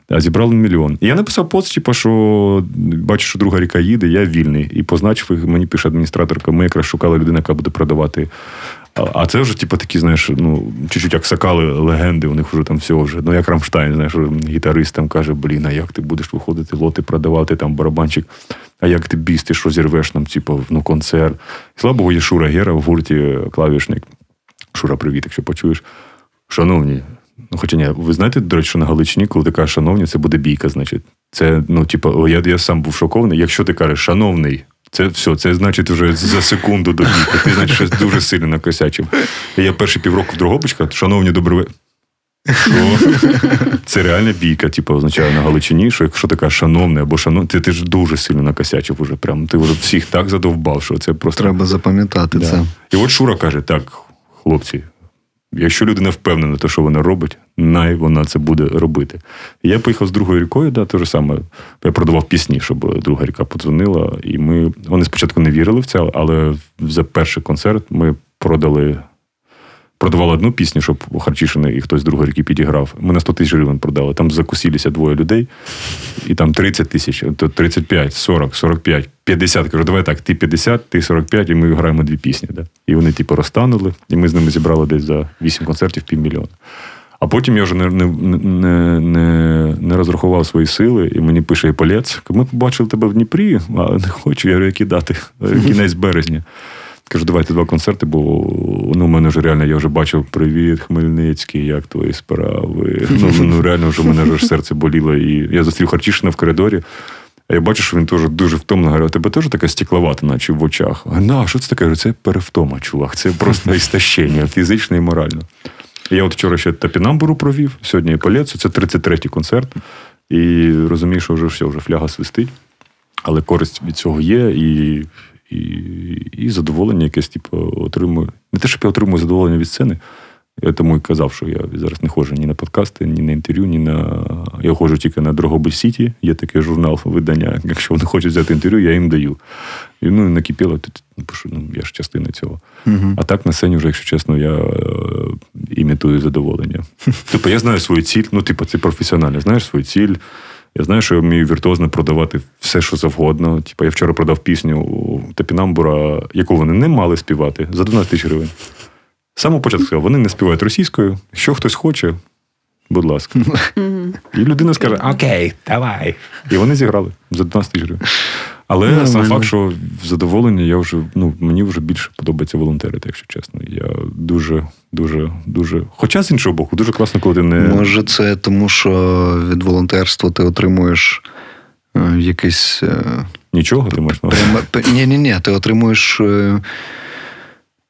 Speaker 2: А зібрали мільйон. І я написав пост, типу, що бачу, що друга ріка їде, я вільний. І позначив мені пише адміністраторка, ми якраз шукали людину, яка буде продавати. А- це вже, типу, такі, знаєш, ну, чуть-чуть як сакали легенди, у них вже там все вже. Ну, як Рамштайн, знаєш, гітарист там каже, блін, а як ти будеш виходити, лоти продавати, там барабанчик, а як ти біс, ти що зірвеш нам, типу, ну, концерт. Слава Богу, є Шура Гера в гурті клавішник. Шура, привіт, якщо почуєш. Шановні, ну хоча ні, ви знаєте, до речі, що на Галичині, коли ти кажеш шановні, це буде бійка, значить. Це, ну, типу, я, я сам був шокований. Якщо ти кажеш шановний, це все, це значить вже за секунду до бійки. Ти значить щось дуже сильно накосячив. Я перші півроку в Дрогобичка, шановні добрий ве- Що? Це реальна бійка, типу, означає на Галичині, що якщо така шановний або шановний, ти, ти ж дуже сильно накосячив уже. Прям ти вже всіх так задовбав, що це просто.
Speaker 1: Треба запам'ятати
Speaker 2: Да.
Speaker 1: це.
Speaker 2: І от Шура каже: так, хлопці, якщо людина впевнена, то що вона робить, най вона це буде робити. Я поїхав з другою рікою, да, те ж саме. Я продавав пісні, щоб друга ріка подзвонила. І ми вони спочатку не вірили в це, але за перший концерт ми продали продавали одну пісню, щоб у Харчишина і хтось з другої підіграв. Ми на 100 тисяч гривень продали. Там закусилися двоє людей, і там 30 тисяч, 35, 40, 45, 50. Кажу, давай так, ти 50, ти 45, і ми граємо дві пісні. Да? І вони, типу, розтанули, і ми з ними зібрали десь за 8 концертів півмільйона. А потім я вже не, не, не, не, не розрахував свої сили, і мені пише Іполець, ми побачили тебе в Дніпрі, а не хочу, я які дати, кінець березня. Кажу, давайте два концерти, бо ну, у мене вже реально я вже бачив Привіт, Хмельницький, як твої справи. Ну, ну реально вже в мене вже серце боліло. І я зустрів Харчишина в коридорі. А я бачу, що він теж дуже втомно. Говорю, тебе теж така стекловата, наче в очах. А на, що це таке? Це перевтома, чувак. Це просто істощення, фізично і морально. Я от вчора ще тапінамбуру провів, сьогодні Полецу, це 33-й концерт. І розумію, що вже все, вже фляга свистить. Але користь від цього є, і, і, і задоволення якесь, типу, отримую. Не те, щоб я отримую задоволення від сцени. Я тому і казав, що я зараз не ходжу ні на подкасти, ні на інтерв'ю, ні на. Я ходжу тільки на Дрогобиль Сіті. Є такий журнал видання. Якщо вони хочуть взяти інтерв'ю, я їм даю. І ну, накипіло, ну, ну, я ж частина цього.
Speaker 1: Угу.
Speaker 2: А так на сцені, вже, якщо чесно, я е, імітую задоволення. Типу, я знаю свою ціль, ну, типу, це професіонально, знаєш свою ціль. Я знаю, що я вмію віртуозно продавати все, що завгодно. Типу, я вчора продав пісню Тапінамбура, яку вони не мали співати, за 12 тисяч гривень. З самого початку сказав, вони не співають російською. Що хтось хоче, будь ласка. І людина скаже: Окей, давай. І вони зіграли за 12 тисяч гривень. Але
Speaker 1: Нормально.
Speaker 2: сам факт, що задоволення, я вже ну мені вже більше подобається волонтерити, якщо чесно. Я дуже, дуже, дуже. Хоча з іншого боку, дуже класно, коли ти не
Speaker 1: Може, це тому, що від волонтерства ти отримуєш е, якийсь. Е,
Speaker 2: нічого, ти маєш на увазі?
Speaker 1: Ні, ні, ні, ти отримуєш.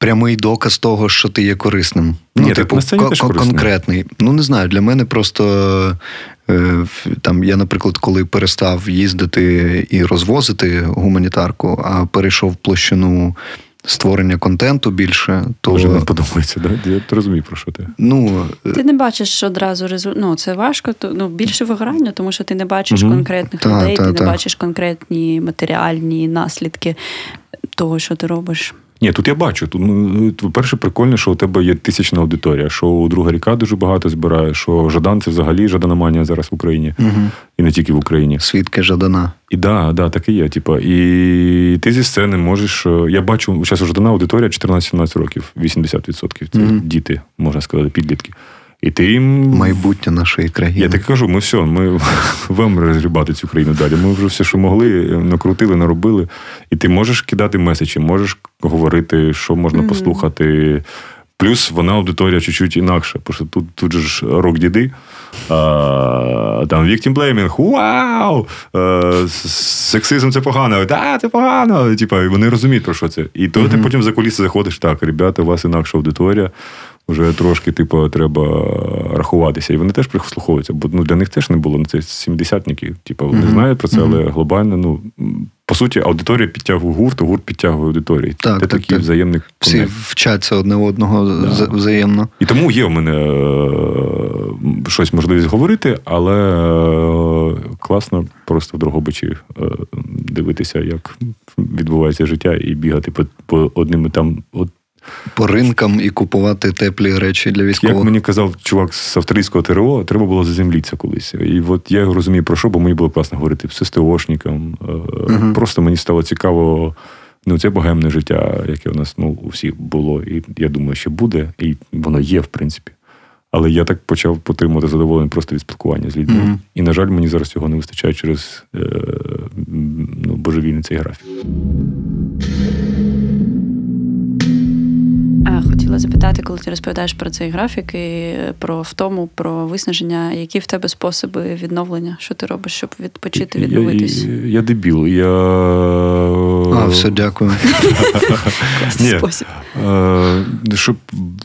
Speaker 1: Прямий доказ того, що ти є корисним.
Speaker 2: Ні,
Speaker 1: ну, типу,
Speaker 2: на сцені
Speaker 1: кон-
Speaker 2: теж
Speaker 1: кон- конкретний. Ну, не знаю, для мене просто е, там, я, наприклад, коли перестав їздити і розвозити гуманітарку, а перейшов в площину створення контенту більше, то
Speaker 2: Може, не подобається, да? Я розумію, про що ти.
Speaker 1: ну, е,
Speaker 3: Ти не бачиш одразу результат. Ну, це важко, то ну більше вигорання, тому що ти не бачиш
Speaker 2: Мгм.
Speaker 3: конкретних
Speaker 1: Та,
Speaker 3: людей,
Speaker 1: та,
Speaker 3: ти
Speaker 1: та.
Speaker 3: не бачиш конкретні матеріальні наслідки того, що ти робиш.
Speaker 2: Ні, тут я бачу. Тут, ну, по-перше, прикольне, що у тебе є тисячна аудиторія, що у друга ріка дуже багато збирає, що Жадан це взагалі Жаданоманія зараз в Україні,
Speaker 1: угу.
Speaker 2: і не тільки в Україні.
Speaker 1: свідки Жадана.
Speaker 2: І да, да, так і є. Типа, і ти зі сцени можеш. е, Я бачу, зараз у Жадана аудиторія 14-17 років, 80% це
Speaker 1: угу.
Speaker 2: діти, можна сказати, підлітки. І ти їм.
Speaker 1: Майбутнє нашої країни.
Speaker 2: Я так кажу, ми все, ми вам розгрібати цю країну далі. Ми вже все, що могли, накрутили, наробили. І ти можеш кидати меседжі, можеш говорити, що можна
Speaker 3: Мгм.
Speaker 2: послухати. Плюс вона аудиторія чуть-чуть інакша, бо що тут, тут же ж рок діди, а, там victim blaming, вау! С- сексизм це погано, да, це погано. Типа, вони розуміють, про що це. І то ти потім за куліси заходиш, так, ребята, у вас інакша аудиторія. Вже трошки, типу, треба рахуватися. І вони теж прислуховуються, бо ну, для них теж не було. Ну, це сімдесятники. Типу, вони
Speaker 1: Мгм.
Speaker 2: знають про це, але глобально, ну, по суті, аудиторія підтягує гурт, а гурт підтягує аудиторію.
Speaker 1: Так,
Speaker 2: це
Speaker 1: так,
Speaker 2: такий
Speaker 1: так.
Speaker 2: взаємний
Speaker 1: Всі вчаться одне одного
Speaker 2: Да.
Speaker 1: взаємно.
Speaker 2: І тому є в мене е, щось можливість говорити, але е, класно просто в Дрогобичі е, дивитися, як відбувається життя, і бігати по, по одним і там. От,
Speaker 1: По ринкам і купувати теплі речі для військових.
Speaker 2: як мені казав чувак з австралійського ТРО, треба було заземлітися колись. І от я його розумію, про що, бо мені було класно говорити з СТОшником. Е,
Speaker 1: Мгм.
Speaker 2: Просто мені стало цікаво. Ну, це богемне життя, яке у нас ну, у всіх було, і я думаю, що буде, і воно є, в принципі. Але я так почав отримувати задоволення просто від спілкування з людьми.
Speaker 1: Мгм.
Speaker 2: І, на жаль, мені зараз цього не вистачає через е, ну, божевільний цей графік.
Speaker 3: Хотіла запитати, коли ти розповідаєш про цей графік і про втому, про виснаження, які в тебе способи відновлення? Що ти робиш, щоб відпочити, відновитись?
Speaker 2: Я, я, я дебіл. Я...
Speaker 1: А, все, дякую.
Speaker 2: Ні.
Speaker 3: спосіб.
Speaker 2: Е, щоб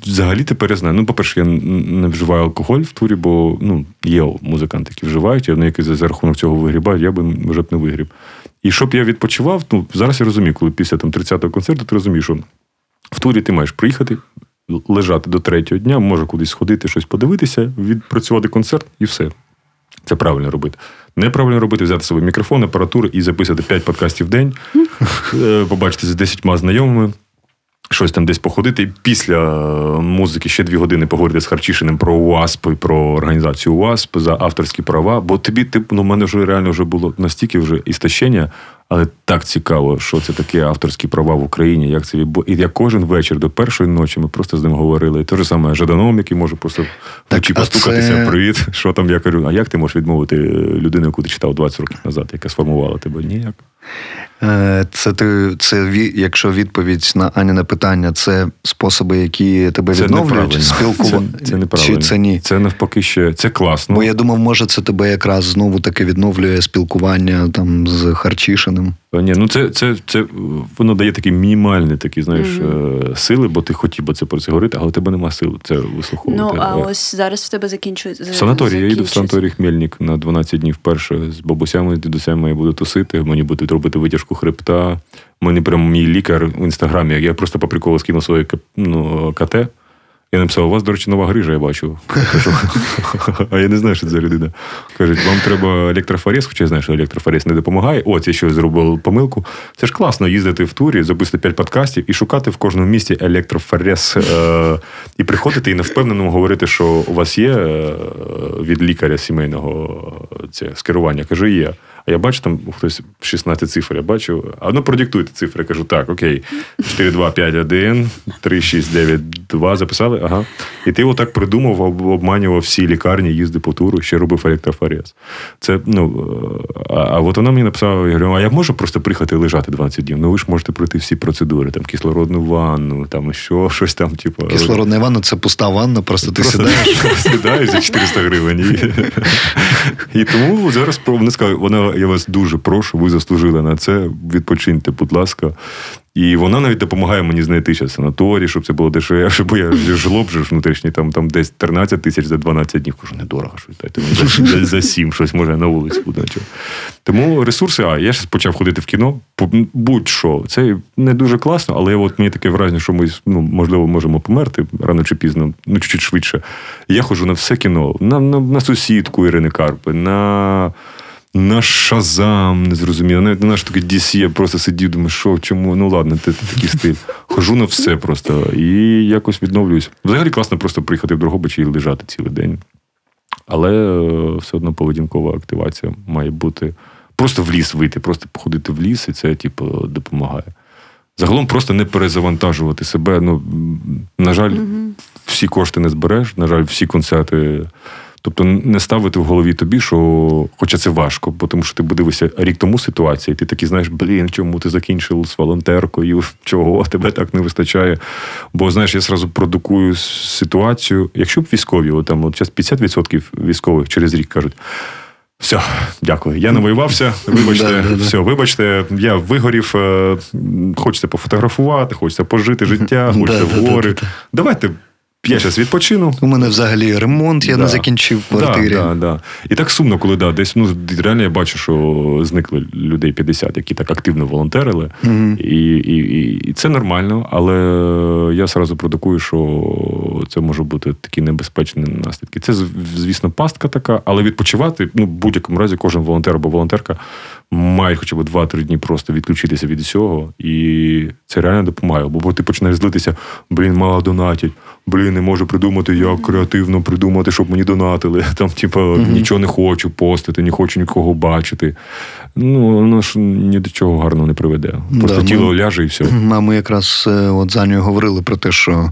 Speaker 2: взагалі тепер я знаю. Ну, по-перше, я не вживаю алкоголь в турі, бо ну, є музиканти, які вживають, і вони якось за рахунок цього вигрібають, я би вже б не вигріб. І щоб я відпочивав, ну зараз я розумію, коли після там 30-го концерту ти розумієш, що в турі ти маєш приїхати, лежати до третього дня, може кудись сходити, щось подивитися, відпрацювати концерт і все. Це правильно робити. Неправильно робити, взяти собі мікрофон, апаратуру і записати 5 подкастів в день, е, побачити з 10 знайомими. щось там десь походити. І після е, музики ще дві години поговорити з Харчишиним про УАСП і про організацію УАСП за авторські права. Бо тобі, ти, ну, в мене вже реально вже було настільки вже істощення, але так цікаво, що це таке авторські права в Україні, як це відбу... І я кожен вечір до першої ночі ми просто з ним говорили. І те ж саме Жаданом, який може просто вночі постукатися.
Speaker 1: це-
Speaker 2: Привіт, що там я кажу, а як ти можеш відмовити людину, яку ти читав 20 років назад, яка сформувала тебе? Ніяк.
Speaker 1: Е, Це ти, це якщо відповідь на Аніне питання, це способи, які тебе
Speaker 2: Це
Speaker 1: відновлюють, спілкування.
Speaker 2: Це, це неправильно.
Speaker 1: Чи це ні?
Speaker 2: Це навпаки ще це класно.
Speaker 1: Бо я думав, може, це тебе якраз знову таки відновлює спілкування там з Харчишиним.
Speaker 2: Та Ні, ну це, це, це воно дає такі мінімальні такі, знаєш, е, сили, бо ти хотів би це про це говорити, але у тебе нема сил це вислуховувати.
Speaker 3: Ну, а
Speaker 2: Е,
Speaker 3: ось зараз в тебе закінчується.
Speaker 2: в санаторії. Я їду в санаторій Хмельник на 12 днів вперше з бабусями, з дідусями я буду тусити, мені будуть робити витяжку хребта. Мені прям мій лікар в інстаграмі. Я просто по приколу скинув своє ну, КТ. Я написав, у вас, до речі, нова грижа, я бачу. А я не знаю, що це за людина. Кажуть, вам треба електрофорез, хоча я знаю, що електрофорез не допомагає. От я щось зробив помилку. Це ж класно їздити в турі, записати 5 подкастів і шукати в кожному місті електрофорез. Е- і приходити і невпевнено говорити, що у вас є е- від лікаря сімейного е, це скерування. Кажу, є. А я бачу, там хтось 16 цифр, я бачу. А ну продиктуйте цифри. Я кажу, так, окей. 4, 2, 5, 1, 3, 6, 9, 2. Записали? Ага. І ти отак придумав, обманював всі лікарні, їздив по туру, ще робив електрофорез. Це, ну, а, а от вона мені написала, я говорю, а я можу просто приїхати і лежати 12 днів? Ну ви ж можете пройти всі процедури, там кислородну ванну, там що, щось там, типу.
Speaker 1: Кислородна ванна це пуста ванна, просто ти
Speaker 2: Просто
Speaker 1: сідаєш.
Speaker 2: сідаєш за 400 гривень. І, тому зараз вони сказали, вона, я вас дуже прошу, ви заслужили на це. Відпочиньте, будь ласка. І вона навіть допомагає мені знайти ще санаторій, щоб це було дешевше, бо я жлоб же ж внутрішній, там, там десь 13 тисяч за 12 днів. Кажу, недорого, що дайте мені за, за, за 7, щось може на вулиці буде. Тому ресурси, а я ж почав ходити в кіно, будь-що. Це не дуже класно, але от мені таке враження, що ми ну, можливо можемо померти рано чи пізно, ну чуть-чуть швидше. Я ходжу на все кіно, на, на, на сусідку Ірини Карпи, на. На Шазам, не зрозуміло. Навіть на наш такий DC я просто сидів, думаю, що, чому? Ну ладно, ти, ти такий стиль. Хожу на все просто і якось відновлююсь. Взагалі класно просто приїхати в Дрогобич і лежати цілий день. Але е, все одно поведінкова активація має бути. Просто в ліс вийти, просто походити в ліс, і це, типу, допомагає. Загалом просто не перезавантажувати себе. Ну, на жаль, всі кошти не збереш, на жаль, всі концерти. Тобто не ставити в голові тобі, що хоча це важко, бо тому що ти подивишся рік тому ситуація, ти такий знаєш, блін, чому ти закінчив з волонтеркою, чого тебе так не вистачає. Бо знаєш, я зразу продукую ситуацію. Якщо б військові, от там от зараз 50% військових через рік кажуть. Все, дякую. Я навоювався. Вибачте,
Speaker 1: Да, да, да.
Speaker 2: все, вибачте, я вигорів. е, Хочеться пофотографувати, хочеться пожити життя,
Speaker 1: да,
Speaker 2: в
Speaker 1: да,
Speaker 2: гори.
Speaker 1: да, да.
Speaker 2: Давайте я зараз відпочину.
Speaker 1: У мене взагалі ремонт, я
Speaker 2: Да.
Speaker 1: не закінчив в квартирі.
Speaker 2: Да, да, да. І так сумно, коли да, десь ну реально я бачу, що зникли людей 50, які так активно волонтерили.
Speaker 1: Мгм.
Speaker 2: І, і, і, і це нормально, але я сразу продукую, що це може бути такі небезпечні наслідки. Це, звісно, пастка така, але відпочивати, ну, в будь-якому разі, кожен волонтер або волонтерка має хоча б 2-3 дні просто відключитися від усього. І це реально допомагає. Бо ти починаєш злитися, блін, мало донатять, блін, не можу придумати, як креативно придумати, щоб мені донатили. Там, типу, нічого не хочу постити, не хочу нікого бачити. Ну, воно ж ні до чого гарного не приведе. Просто
Speaker 1: Да,
Speaker 2: тіло
Speaker 1: ми-
Speaker 2: ляже і все.
Speaker 1: А ми якраз е, от з Анею говорили про те, що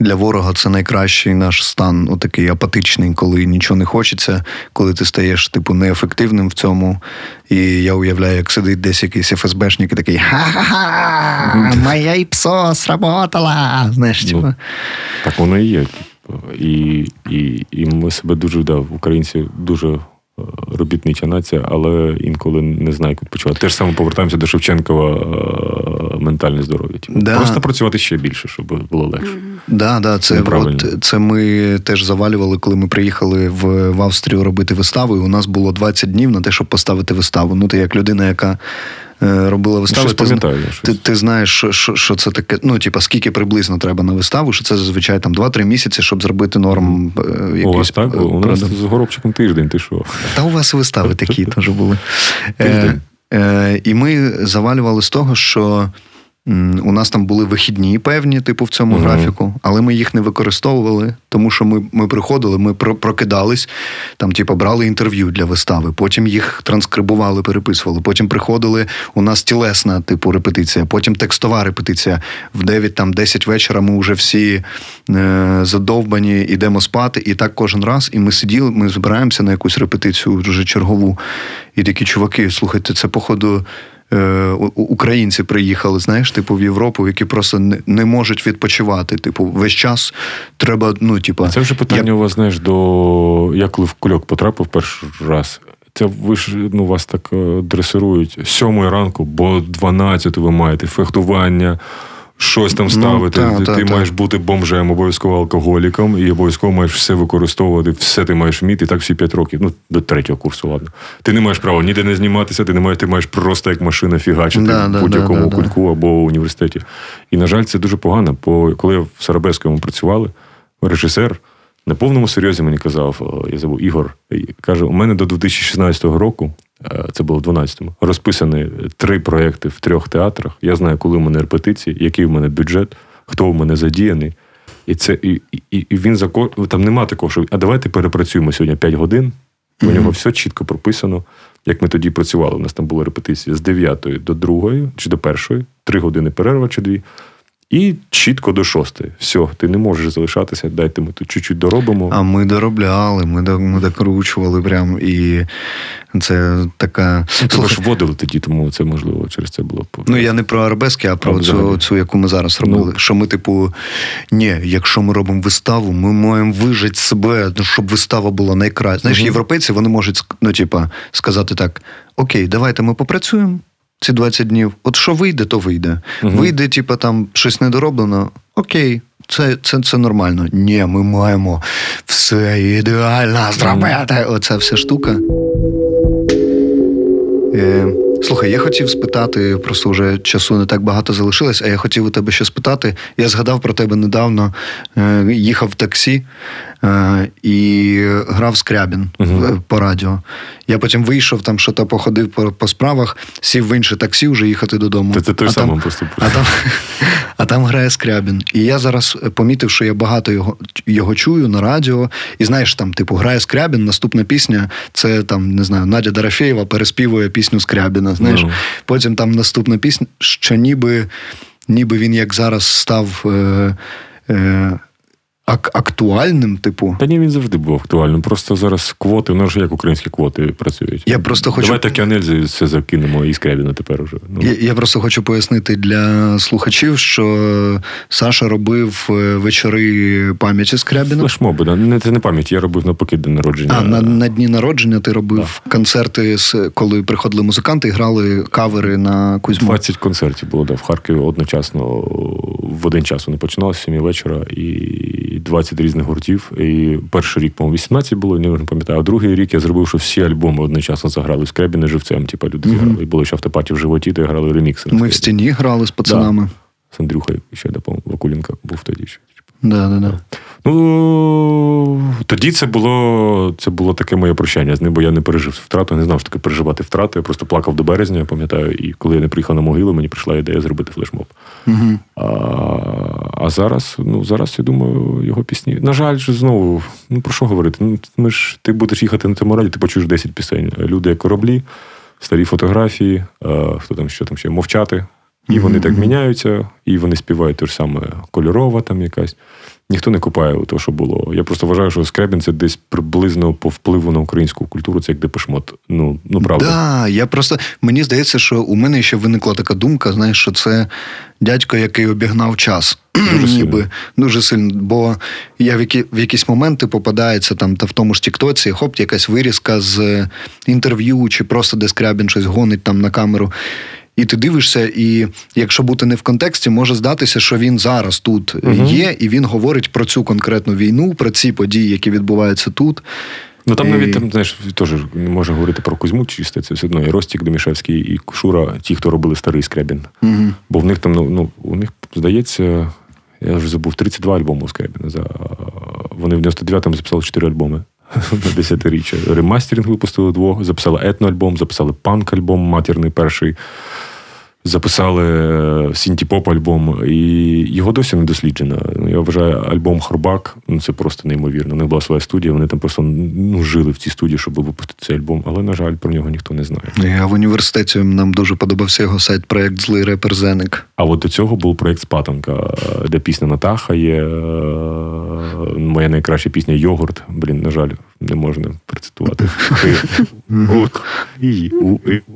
Speaker 1: для ворога це найкращий наш стан, отакий апатичний, коли нічого не хочеться, коли ти стаєш типу неефективним в цьому. І я уявляю, як сидить десь якийсь ФСБшник і такий ха-ха-ха, моя ІПСО сработала. Знаєш, типу.
Speaker 2: Ну, Так воно і є. Типу. І, і, і ми себе дуже, да, українці дуже робітнича нація, але інколи не знаю, як відпочивати. Те ж саме повертаємося до Шевченкова е, ментальне здоров'я. Типу.
Speaker 1: Да.
Speaker 2: Просто працювати ще більше, щоб було легше.
Speaker 1: Да, да, це, от, це ми теж завалювали, коли ми приїхали в, в Австрію робити виставу. І у нас було 20 днів на те, щоб поставити виставу. Ну, ти як людина, яка робила виставу.
Speaker 2: щось
Speaker 1: ти, ти, ти знаєш, що, що, що це таке. Ну, типа, скільки приблизно треба на виставу, що це зазвичай там 2-3 місяці, щоб зробити норм. е,
Speaker 2: У
Speaker 1: якийсь,
Speaker 2: вас так?
Speaker 1: е,
Speaker 2: У нас з горобчиком тиждень, ти що?
Speaker 1: Та у вас вистави такі теж були. Е,
Speaker 2: Тиждень.
Speaker 1: е, і ми завалювали з того, що У нас там були вихідні певні, типу, в цьому
Speaker 2: Мгм.
Speaker 1: графіку, але ми їх не використовували, тому що ми, ми приходили, ми про- прокидались, там, типу, брали інтерв'ю для вистави, потім їх транскрибували, переписували. Потім приходили. У нас тілесна, типу, репетиція, потім текстова репетиція. В 9 там 10 вечора ми вже всі е, задовбані, йдемо спати. І так кожен раз. І ми сиділи, ми збираємося на якусь репетицію вже чергову. І такі чуваки, слухайте, це походу. Е, Українці приїхали, знаєш, типу в Європу, які просто не, не можуть відпочивати. Типу, весь час треба, ну, типу,
Speaker 2: Це вже питання у вас, знаєш, до. Я коли в кульок потрапив перший раз. Це ви ж ну, вас так е, дресирують сьомої ранку, бо 12 ви маєте фехтування, щось там
Speaker 1: Ну,
Speaker 2: ставити.
Speaker 1: та,
Speaker 2: ти
Speaker 1: та,
Speaker 2: ти
Speaker 1: та.
Speaker 2: маєш бути бомжем, обов'язково алкоголіком, і обов'язково маєш все використовувати, все ти маєш вміти, і так всі 5 років. Ну, до третього курсу, ладно. Ти не маєш права ніде не зніматися, ти не маєш, ти маєш просто як машина фігачити
Speaker 1: Да,
Speaker 2: в будь-якому
Speaker 1: да, да, да.
Speaker 2: кульку або університеті. І, на жаль, це дуже погано, бо коли в Сарабевському працювали, режисер на повному серйозі мені казав, я забув Ігор, каже: у мене до 2016 року, е, це було в 12-му, розписані три проекти в трьох театрах. Я знаю, коли в мене репетиції, який в мене бюджет, хто в мене задіяний. І це і, і, і він за там нема такого, що а давайте перепрацюємо сьогодні 5 годин. У нього все чітко прописано. Як ми тоді працювали, у нас там була репетиція з 9 до 2 чи до 1, 3 години перерва чи 2. І чітко до 6. Все, ти не можеш залишатися, дайте ми тут чуть-чуть доробимо.
Speaker 1: А ми доробляли, ми, до- ми докручували прям, і це така.
Speaker 2: Тому
Speaker 1: Слухай,
Speaker 2: ж вводили тоді, тому це можливо через це було.
Speaker 1: Ну, я не про арабески, а про
Speaker 2: А,
Speaker 1: цю, цю, яку ми зараз робили.
Speaker 2: Ну.
Speaker 1: Що ми, типу, ні, якщо ми робимо виставу, ми маємо вижити себе, ну, щоб вистава була найкраща. Знаєш,
Speaker 2: Мгм.
Speaker 1: європейці вони можуть ну, типа, сказати так: окей, давайте ми попрацюємо ці 20 днів. От що вийде, то вийде.
Speaker 2: Мгм.
Speaker 1: Вийде, типа, там щось недороблено, окей. Це, це, це нормально. Ні, ми маємо все ідеально зробити. Оця вся штука. Е, слухай, я хотів спитати, просто вже часу не так багато залишилось, а я хотів у тебе ще спитати. Я згадав про тебе недавно, е, їхав в таксі і грав Скрябін в- по радіо. Я потім вийшов, там що-то походив по, по справах, сів в інше таксі вже їхати додому.
Speaker 2: Це, це той
Speaker 1: а
Speaker 2: самий
Speaker 1: там,
Speaker 2: просто.
Speaker 1: а там, а там грає Скрябін. І я зараз помітив, що я багато його, його чую на радіо. І знаєш, там, типу, грає Скрябін, наступна пісня це там, не знаю, Надя Дорофєєва переспівує пісню Скрябіна. Знаєш,
Speaker 2: Ну.
Speaker 1: потім там наступна пісня, що ніби, ніби він як зараз став. Е, е, ак- актуальним, типу.
Speaker 2: Та ні, він завжди був актуальним. Просто зараз квоти, ну ж як українські квоти працюють.
Speaker 1: Я просто хочу-
Speaker 2: Давайте Кіанельзі все закинемо і Скрябіна тепер уже. Ну,
Speaker 1: Я, я просто хочу пояснити для слухачів, що Саша робив е, вечори пам'яті Скрябіна.
Speaker 2: Флешмоби, да. не, це не пам'ять, я робив навпаки день народження.
Speaker 1: А на, на дні народження ти робив концерти, з коли приходили музиканти і грали кавери на Кузьму.
Speaker 2: 20 концертів було да, в Харкові одночасно в один час вони починалися з 7 вечора і 20 різних гуртів. І перший рік, по-моєму, 18 було, не пам'ятаю. А другий рік я зробив, що всі альбоми одночасно заграли з живцем. Типа люди
Speaker 1: Мгм.
Speaker 2: зіграли. І було ще автопаті в животі, де грали ремікси.
Speaker 1: Ми в стіні грали з пацанами.
Speaker 2: З Андрюхою ще, да, по-моєму, Вакуленко був тоді ще.
Speaker 1: Да, да, да.
Speaker 2: Ну тоді це було це було таке моє прощання з ним, бо я не пережив втрату, не знав, що таке переживати втрати. Я просто плакав до березня, я пам'ятаю. І коли я не приїхав на могилу, мені прийшла ідея зробити флешмоб.
Speaker 1: Угу.
Speaker 2: А, а зараз, ну зараз я думаю, його пісні. На жаль, знову, ну про що говорити? Ну ми ж ти будеш їхати на цьому раді, ти почуєш 10 пісень. Люди як кораблі, старі фотографії, а, хто там що там ще мовчати. І вони так міняються, і вони співають те ж саме кольорова там якась. Ніхто не купає те, що було. Я просто вважаю, що Скребін це десь приблизно по впливу на українську культуру, це як Депешмот. Ну, ну правда.
Speaker 1: Да, я просто мені здається, що у мене ще виникла така думка, знаєш, що це дядько, який обігнав час.
Speaker 2: Дуже сильно.
Speaker 1: Ніби дуже сильно. Бо я в, які, в якісь моменти попадається там, та в тому ж Тіктоці, хоп, якась вирізка з інтерв'ю, чи просто де Скрябін щось гонить там на камеру. І ти дивишся, і якщо бути не в контексті, може здатися, що він зараз тут
Speaker 2: Мгм.
Speaker 1: є, і він говорить про цю конкретну війну, про ці події, які відбуваються тут.
Speaker 2: Ну там
Speaker 1: І-
Speaker 2: навіть там, знаєш, теж не можна говорити про Кузьму чисто, це все одно і Ростік Домішевський, і Кушура, ті, хто робили старий Скрябін.
Speaker 1: Угу.
Speaker 2: Бо в них там, ну, ну у них, здається, я вже забув 32 альбоми у Скрябіна. За... Вони в 99-му записали 4 альбоми на десятиріччя. Ремастерінг випустили двох, записали етноальбом, записали панк-альбом, матірний перший. Записали сінті-поп альбом, і його досі не досліджено. Я вважаю, альбом Хробак ну це просто неймовірно. У них була своя студія, вони там просто ну, жили в цій студії, щоб випустити цей альбом. Але, на жаль, про нього ніхто не знає.
Speaker 1: Я в університеті нам дуже подобався його сайт проект Злий репер Зеник.
Speaker 2: А от до цього був проєкт Спатанка, де пісня Натаха є. е, Моя найкраща пісня Йогурт. Блін, на жаль, не можна процитувати. І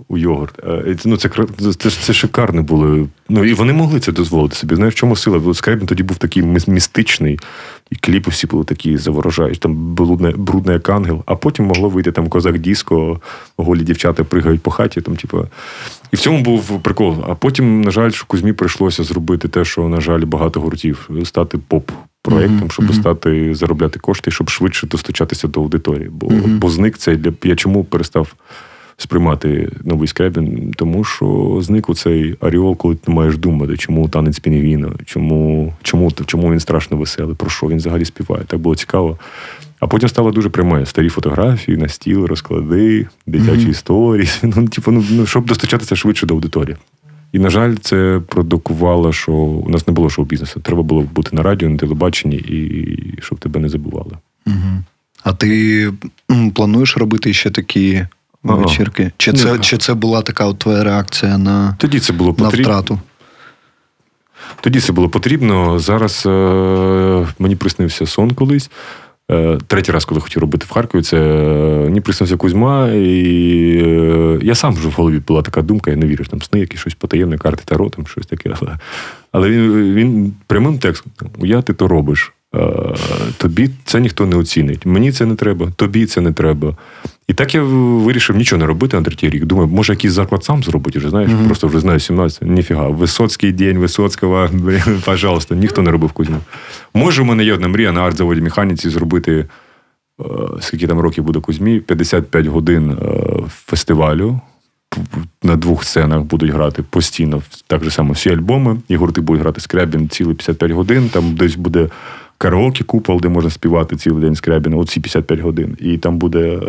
Speaker 2: у, йогурт. Е, це- Ну, це, це, це шикарно було. Ну, і вони могли це дозволити собі. Знаєш, в чому сила? От тоді був такий містичний, і кліпи всі були такі заворожаючі. Там блудне, брудне як ангел, а потім могло вийти там козак диско, голі дівчата пригають по хаті. Там, типу. І в цьому був прикол. А потім, на жаль, що Кузьмі прийшлося зробити те, що, на жаль, багато гуртів стати поп. Проєктом, щоб стати заробляти кошти, щоб швидше достучатися до аудиторії. Бо, бо зник цей для я чому перестав сприймати новий скрябін? Тому що зник у цей аріол, коли ти маєш думати, чому танець пінгвіна, чому, чому, чому він страшно веселий, про що він взагалі співає. Так було цікаво. А потім стало дуже пряме. Старі фотографії на стіл, розклади, дитячі
Speaker 1: Мгм.
Speaker 2: історії. Ну, типу, ну, ну, щоб достучатися швидше до аудиторії. І, на жаль, це продукувало, що у нас не було шоу-бізнесу. Треба було бути на радіо, на телебаченні, і щоб тебе не забували.
Speaker 1: Угу. А ти плануєш робити ще такі
Speaker 2: Ага.
Speaker 1: вечірки? Чи
Speaker 2: Ні.
Speaker 1: це, чи це була така от твоя реакція на,
Speaker 2: Тоді це було
Speaker 1: на втрату?
Speaker 2: Тоді це було потрібно. Зараз е, мені приснився сон колись. Е, третій раз, коли хотів робити в Харкові, це е, мені приснився Кузьма, і е, я сам вже в голові була така думка, я не вірю, там сни, якісь щось потаємне, карти Таро, там щось таке. Але, він, він прямим текстом: я ти то робиш. Тобі це ніхто не оцінить. Мені це не треба, тобі це не треба. І так я вирішив нічого не робити на третій рік. Думаю, може, якийсь заклад сам зробить, вже знаєш,
Speaker 1: Мгм.
Speaker 2: просто вже знаю 17. Ніфіга. Висоцький день Висоцького, пожалуйста, ніхто не робив Кузьму. Може, у мене є одна мрія на артзаводі механіці зробити, е, скільки там років буде Кузьмі, 55 годин е, фестивалю. На двох сценах будуть грати постійно так же само всі альбоми, і гурти будуть грати Скрябін цілі 55 годин. Там десь буде караоке купол, де можна співати цілий день Скрябіна, оці 55 годин. І там буде е,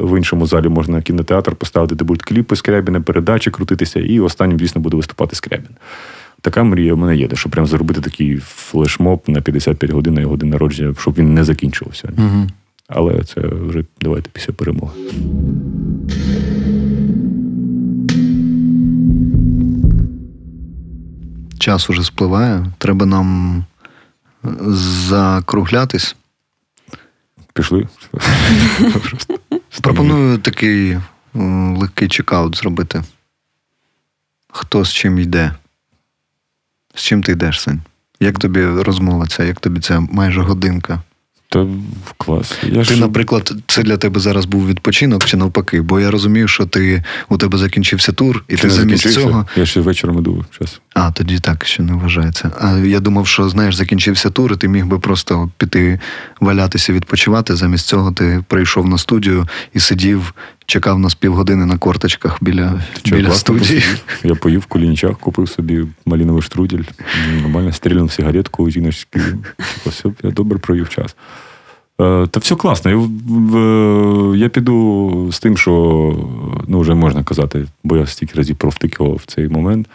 Speaker 2: в іншому залі можна кінотеатр поставити, де будуть кліпи Скрябіна, передачі крутитися, і останнім, звісно, буде виступати Скрябін. Така мрія в мене є, щоб прям зробити такий флешмоб на 55 годин на його день народження, щоб він не закінчувався.
Speaker 1: Угу.
Speaker 2: Але це вже давайте після перемоги.
Speaker 1: Час уже спливає. Треба нам закруглятись.
Speaker 2: Пішли.
Speaker 1: Пропоную такий легкий чекаут зробити. Хто з чим йде? З чим ти йдеш, Сань? Як тобі розмова ця? Як тобі ця майже годинка?
Speaker 2: Та клас. Я
Speaker 1: Ти,
Speaker 2: ж...
Speaker 1: наприклад, це для тебе зараз був відпочинок чи навпаки? Бо я розумію, що ти у тебе закінчився тур, і
Speaker 2: Чи
Speaker 1: ти замість цього.
Speaker 2: Я ще вечором іду. Час.
Speaker 1: А, тоді так, що не вважається. А я думав, що знаєш, закінчився тур, і ти міг би просто піти валятися, відпочивати. Замість цього ти прийшов на студію і сидів, чекав нас півгодини на корточках біля,
Speaker 2: Чого,
Speaker 1: біля студії.
Speaker 2: Я поїв в кулінчах, купив собі маліновий штрудель, нормально стріляв сигаретку, жіночки. Типу, все, я добре провів час. Е, Та все класно. Я піду з тим, що ну, вже можна казати, бо я стільки разів провтикував в цей момент.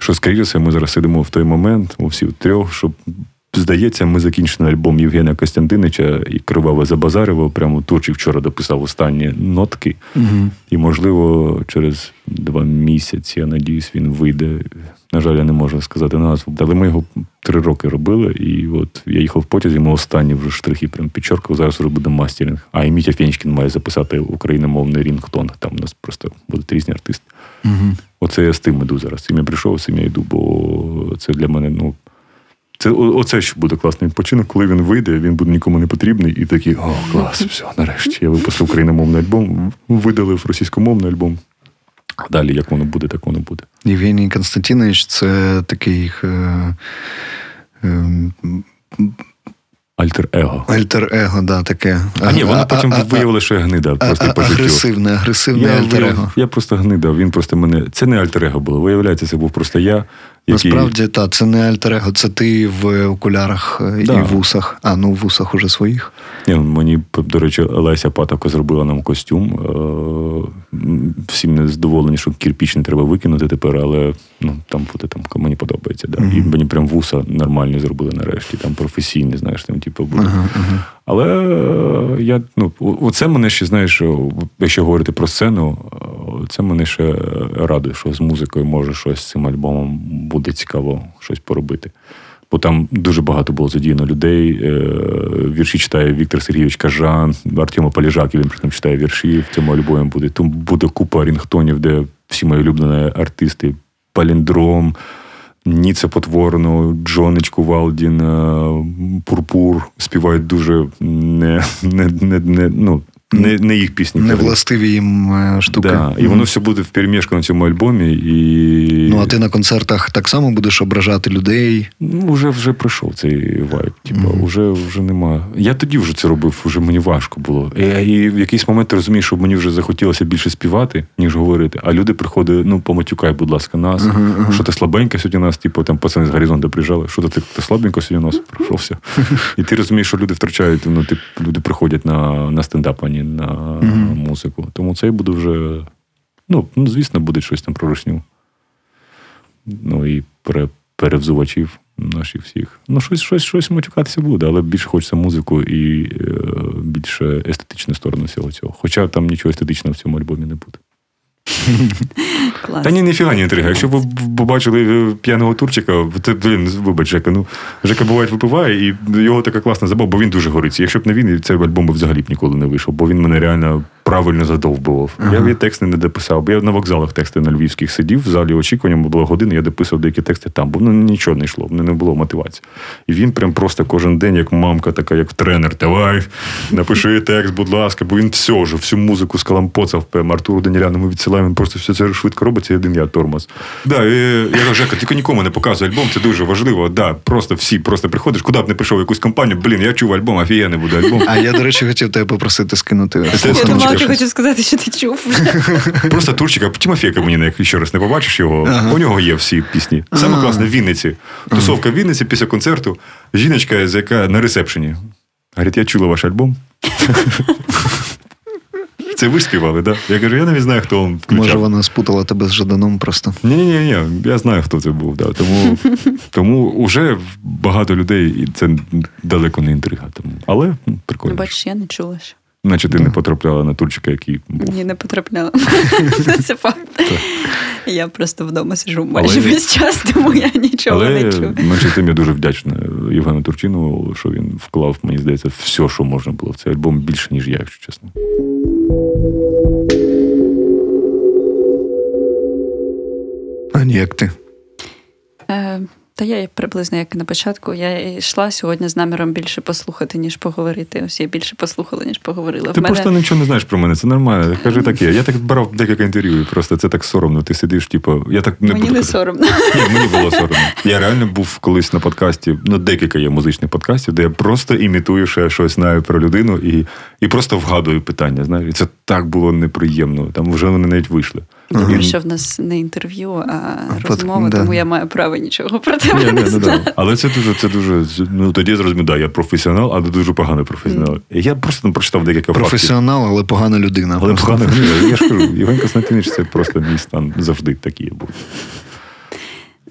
Speaker 2: Що, скоріше, ми зараз сидимо в той момент, у всі трьох, що здається, ми закінчили альбом Євгена Костянтинича і криваве забазарево. Прямо Турчик вчора дописав останні нотки.
Speaker 1: Угу.
Speaker 2: І, можливо, через два місяці, я надіюсь, він вийде. На жаль, я не можу сказати назву. Але ми його три роки робили, і от я їхав в потязі, ми останні вже штрихи прям підчоркав. Зараз вже буде мастеринг. А і Мітя Фенчкін має записати україномовний рінгтон. Там у нас просто будуть різні артисти.
Speaker 1: Угу.
Speaker 2: Оце я з тим іду зараз. Цим я прийшов, з цим я йду, бо це для мене, ну. Це оце ще буде класний відпочинок, коли він вийде, він буде нікому не потрібний, і такий, о, клас, все, нарешті. Я випустив україномовний альбом, видалив російськомовний альбом. А далі, як воно буде, так воно буде.
Speaker 1: Євгеній Константинович це такий е, е,
Speaker 2: Альтер-его.
Speaker 1: альтер-его, да, таке.
Speaker 2: А ні, вона потім виявила, що я гнида,
Speaker 1: а-
Speaker 2: просто
Speaker 1: гнида.
Speaker 2: Він просто мене. Це не альтер-его було. Виявляється, це був просто життю. Який-
Speaker 1: Насправді, та, це не альтер-его, це ти в окулярах е,
Speaker 2: Да.
Speaker 1: і вусах. А, ну в вусах уже своїх.
Speaker 2: Ні, мені, до речі, Леся Патоко зробила нам костюм. Е, Всім не задоволені, що кірпіч не треба викинути тепер, але ну, там буде там, мені подобається. Да. І мені прям вуса нормальні зробили нарешті, там професійні, знаєш, там, типу, буде.
Speaker 1: Ага, ага.
Speaker 2: Але е, я, ну, оце мене ще, знаєш, якщо говорити про сцену, це мене ще радує, що з музикою може щось з цим альбомом буде цікаво щось поробити. Бо там дуже багато було задіяно людей. Е, Вірші читає Віктор Сергійович Кажан, Артема Поліжак, він при читає вірші в цьому альбомі буде. Там буде купа рінгтонів, де всі мої улюблені артисти, Паліндром, Ніце Потворно, Джонечку Валдін, е, Пурпур співають дуже не, не, не, не, ну, не, не їх пісні.
Speaker 1: Не властиві їм е, штуки.
Speaker 2: Да, і воно все буде вперемішку на цьому альбомі. І...
Speaker 1: Ну, а ти на концертах так само будеш ображати людей.
Speaker 2: Ну, вже вже пройшов цей вайб. Типу,
Speaker 1: Мгм.
Speaker 2: вже, вже нема. Я тоді вже це робив, вже мені важко було. І, і в якийсь момент ти розумієш, що мені вже захотілося більше співати, ніж говорити. А люди приходять, ну, поматюкай, будь ласка, нас.
Speaker 1: Ага, ага.
Speaker 2: Що ти слабенько сьогодні нас, типу, там пацани з горизонту приїжджали, що ти, ти слабенько сьогодні нас пройшовся. І ти розумієш, що люди втрачають, ну, ти, люди приходять на, на стендап, а не на
Speaker 1: Мгм.
Speaker 2: музику. Тому це буде вже. Ну, ну, звісно, буде щось там про рушню. Ну і пере, перевзувачів наших всіх. Ну, щось, щось, щось матюкатися буде, але більше хочеться музику і е, більше естетичну сторону всього цього. Хоча там нічого естетичного в цьому альбомі не буде.
Speaker 3: Клас.
Speaker 2: Та ні, ніфіга не інтрига. Якщо ви побачили е, п'яного турчика, то, блін, вибач, Жека, ну, Жека буває випиває, і його така класна забава, бо він дуже гориться. Якщо б не він, цей альбом би взагалі б ніколи не вийшов, бо він мене реально правильно задовбував.
Speaker 1: Ага.
Speaker 2: Я, я тексти не дописав, бо я на вокзалах тексти на львівських сидів, в залі очікування була година, я дописував деякі тексти там, бо ну, нічого не йшло, в мене не було мотивації. І він прям просто кожен день, як мамка, така, як тренер, давай, напиши текст, будь ласка, бо він все ж, всю музику скалампоцав, прям Артуру Даніляну ми відсилаємо, він просто все це швидко робиться, і один я тормоз. Да, і, я кажу, Жека, тільки нікому не показуй альбом, це дуже важливо. Да, просто всі, просто приходиш, куди б не прийшов якусь компанію, блін, я чув альбом, офігенний буде альбом.
Speaker 1: А я, до речі, хотів тебе попросити скинути.
Speaker 2: Це
Speaker 3: Я ти хочеш сказати, що ти чув.
Speaker 2: Просто Турчика, Тимофєка мені як ще раз не побачиш його.
Speaker 1: Ага.
Speaker 2: У нього є всі пісні. Саме
Speaker 1: Ага.
Speaker 2: класне в Вінниці. Тусовка в Вінниці після концерту. Жіночка, з яка на ресепшені. Говорить, я чула ваш альбом. Це ви співали, так? Да? Я кажу, я навіть знаю, хто вам включав.
Speaker 1: Може, вона спутала тебе з Жаданом просто.
Speaker 2: Ні, ні, ні, я знаю, хто це був. Да. Тому, тому вже багато людей, і це далеко не інтрига. Тому. Але
Speaker 3: Ну,
Speaker 2: прикольно.
Speaker 3: бачиш, я не чула ще.
Speaker 2: Наче ти
Speaker 1: Да.
Speaker 2: не потрапляла на турчика, який був.
Speaker 3: Ні, не потрапляла. Це факт. Я просто вдома сижу майже весь час, тому я нічого не чую.
Speaker 2: менше тим я дуже вдячний Євгену Турчинову, що він вклав, мені здається, все, що можна було в цей альбом більше, ніж я, якщо чесно.
Speaker 1: А як ти.
Speaker 3: Та я приблизно як і на початку. Я йшла сьогодні з наміром більше послухати, ніж поговорити. Ось я більше послухала, ніж поговорила.
Speaker 2: Ти
Speaker 3: мене
Speaker 2: просто нічого не знаєш про мене, це нормально. Кажи таке. Я так брав декілька інтерв'ю, і просто це так соромно. Ти сидиш, типу, я так не
Speaker 3: мені
Speaker 2: буду
Speaker 3: не
Speaker 2: казати.
Speaker 3: соромно.
Speaker 2: Ні, мені було соромно. Я реально був колись на подкасті, ну декілька є музичних подкастів, де я просто імітую, що я щось знаю про людину і, і просто вгадую питання. Знаєш, і це так було неприємно. Там вже вони навіть вийшли.
Speaker 3: Добре,
Speaker 2: І-
Speaker 3: що в нас не інтерв'ю, а
Speaker 1: под-
Speaker 3: розмова,
Speaker 1: да.
Speaker 3: тому я маю право нічого про тебе
Speaker 2: Ні, не,
Speaker 3: не
Speaker 2: ну,
Speaker 3: знати.
Speaker 2: да. Але це дуже, це дуже. Ну тоді я зрозумів, да, я професіонал, але дуже поганий професіонал. Я просто ну, прочитав декілька фактів.
Speaker 1: Професіонал, але погана людина.
Speaker 2: Але
Speaker 1: просто.
Speaker 2: людина. Я ж кажу, Євген Константинович це просто мій стан завжди такий був.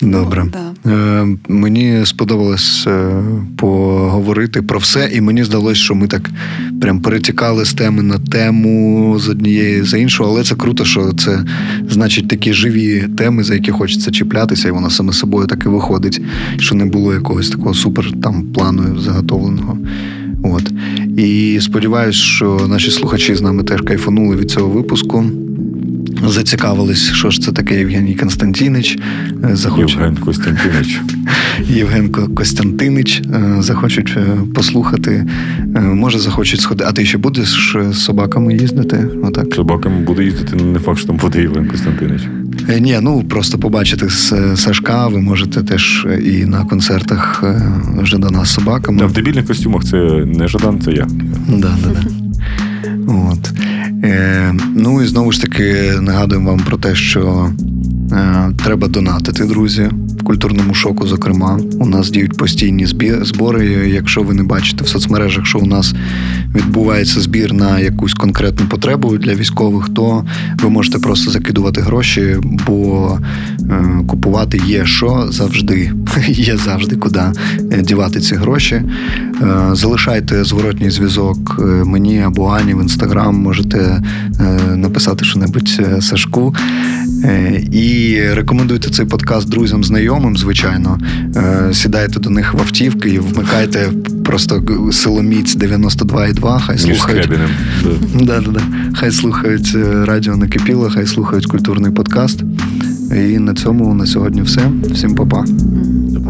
Speaker 1: Добре.
Speaker 3: Ну, да.
Speaker 1: Е, мені сподобалось е, поговорити про все, і мені здалося, що ми так прям перетікали з теми на тему з однієї за іншу, але це круто, що це значить такі живі теми, за які хочеться чіплятися, і воно саме собою так і виходить, що не було якогось такого супер там плану заготовленого. От. І сподіваюсь, що наші слухачі з нами теж кайфанули від цього випуску. Зацікавились, що ж це таке Євгеній Константінич. е, Захочуть
Speaker 2: Євген Костянтинович.
Speaker 1: Євген Костянтинич е, захочуть е, послухати. Е, Може, захочуть сходити. А ти ще будеш е, з собаками їздити? Отак.
Speaker 2: Собаками буде їздити, ну не факт, що там буде Євген Костянтинович.
Speaker 1: Е, Ні, ну просто побачити з е, Сашка. Ви можете теж е, і на концертах е, Жадана з собаками.
Speaker 2: Та в дебільних костюмах це не Жадан, це я.
Speaker 1: Да, да, да. От. Е, ну і знову ж таки нагадуємо вам про те, що е, треба донатити, друзі. Культурному шоку. Зокрема, у нас діють постійні збори. Якщо ви не бачите в соцмережах, що у нас відбувається збір на якусь конкретну потребу для військових, то ви можете просто закидувати гроші, бо е, купувати є що завжди. Є завжди куди е, дівати ці гроші. Е, залишайте зворотній зв'язок мені або Ані в інстаграм. Можете написати що-небудь Сашку. І рекомендуйте цей подкаст друзям, знайомим, звичайно. Е, Сідайте до них в автівки і вмикайте просто силоміць 92,2, хай слухають.
Speaker 2: Да.
Speaker 1: Да, да, да. Хай слухають е, радіо накипіло, хай слухають культурний подкаст. І на цьому на сьогодні все. Всім па-па.
Speaker 2: До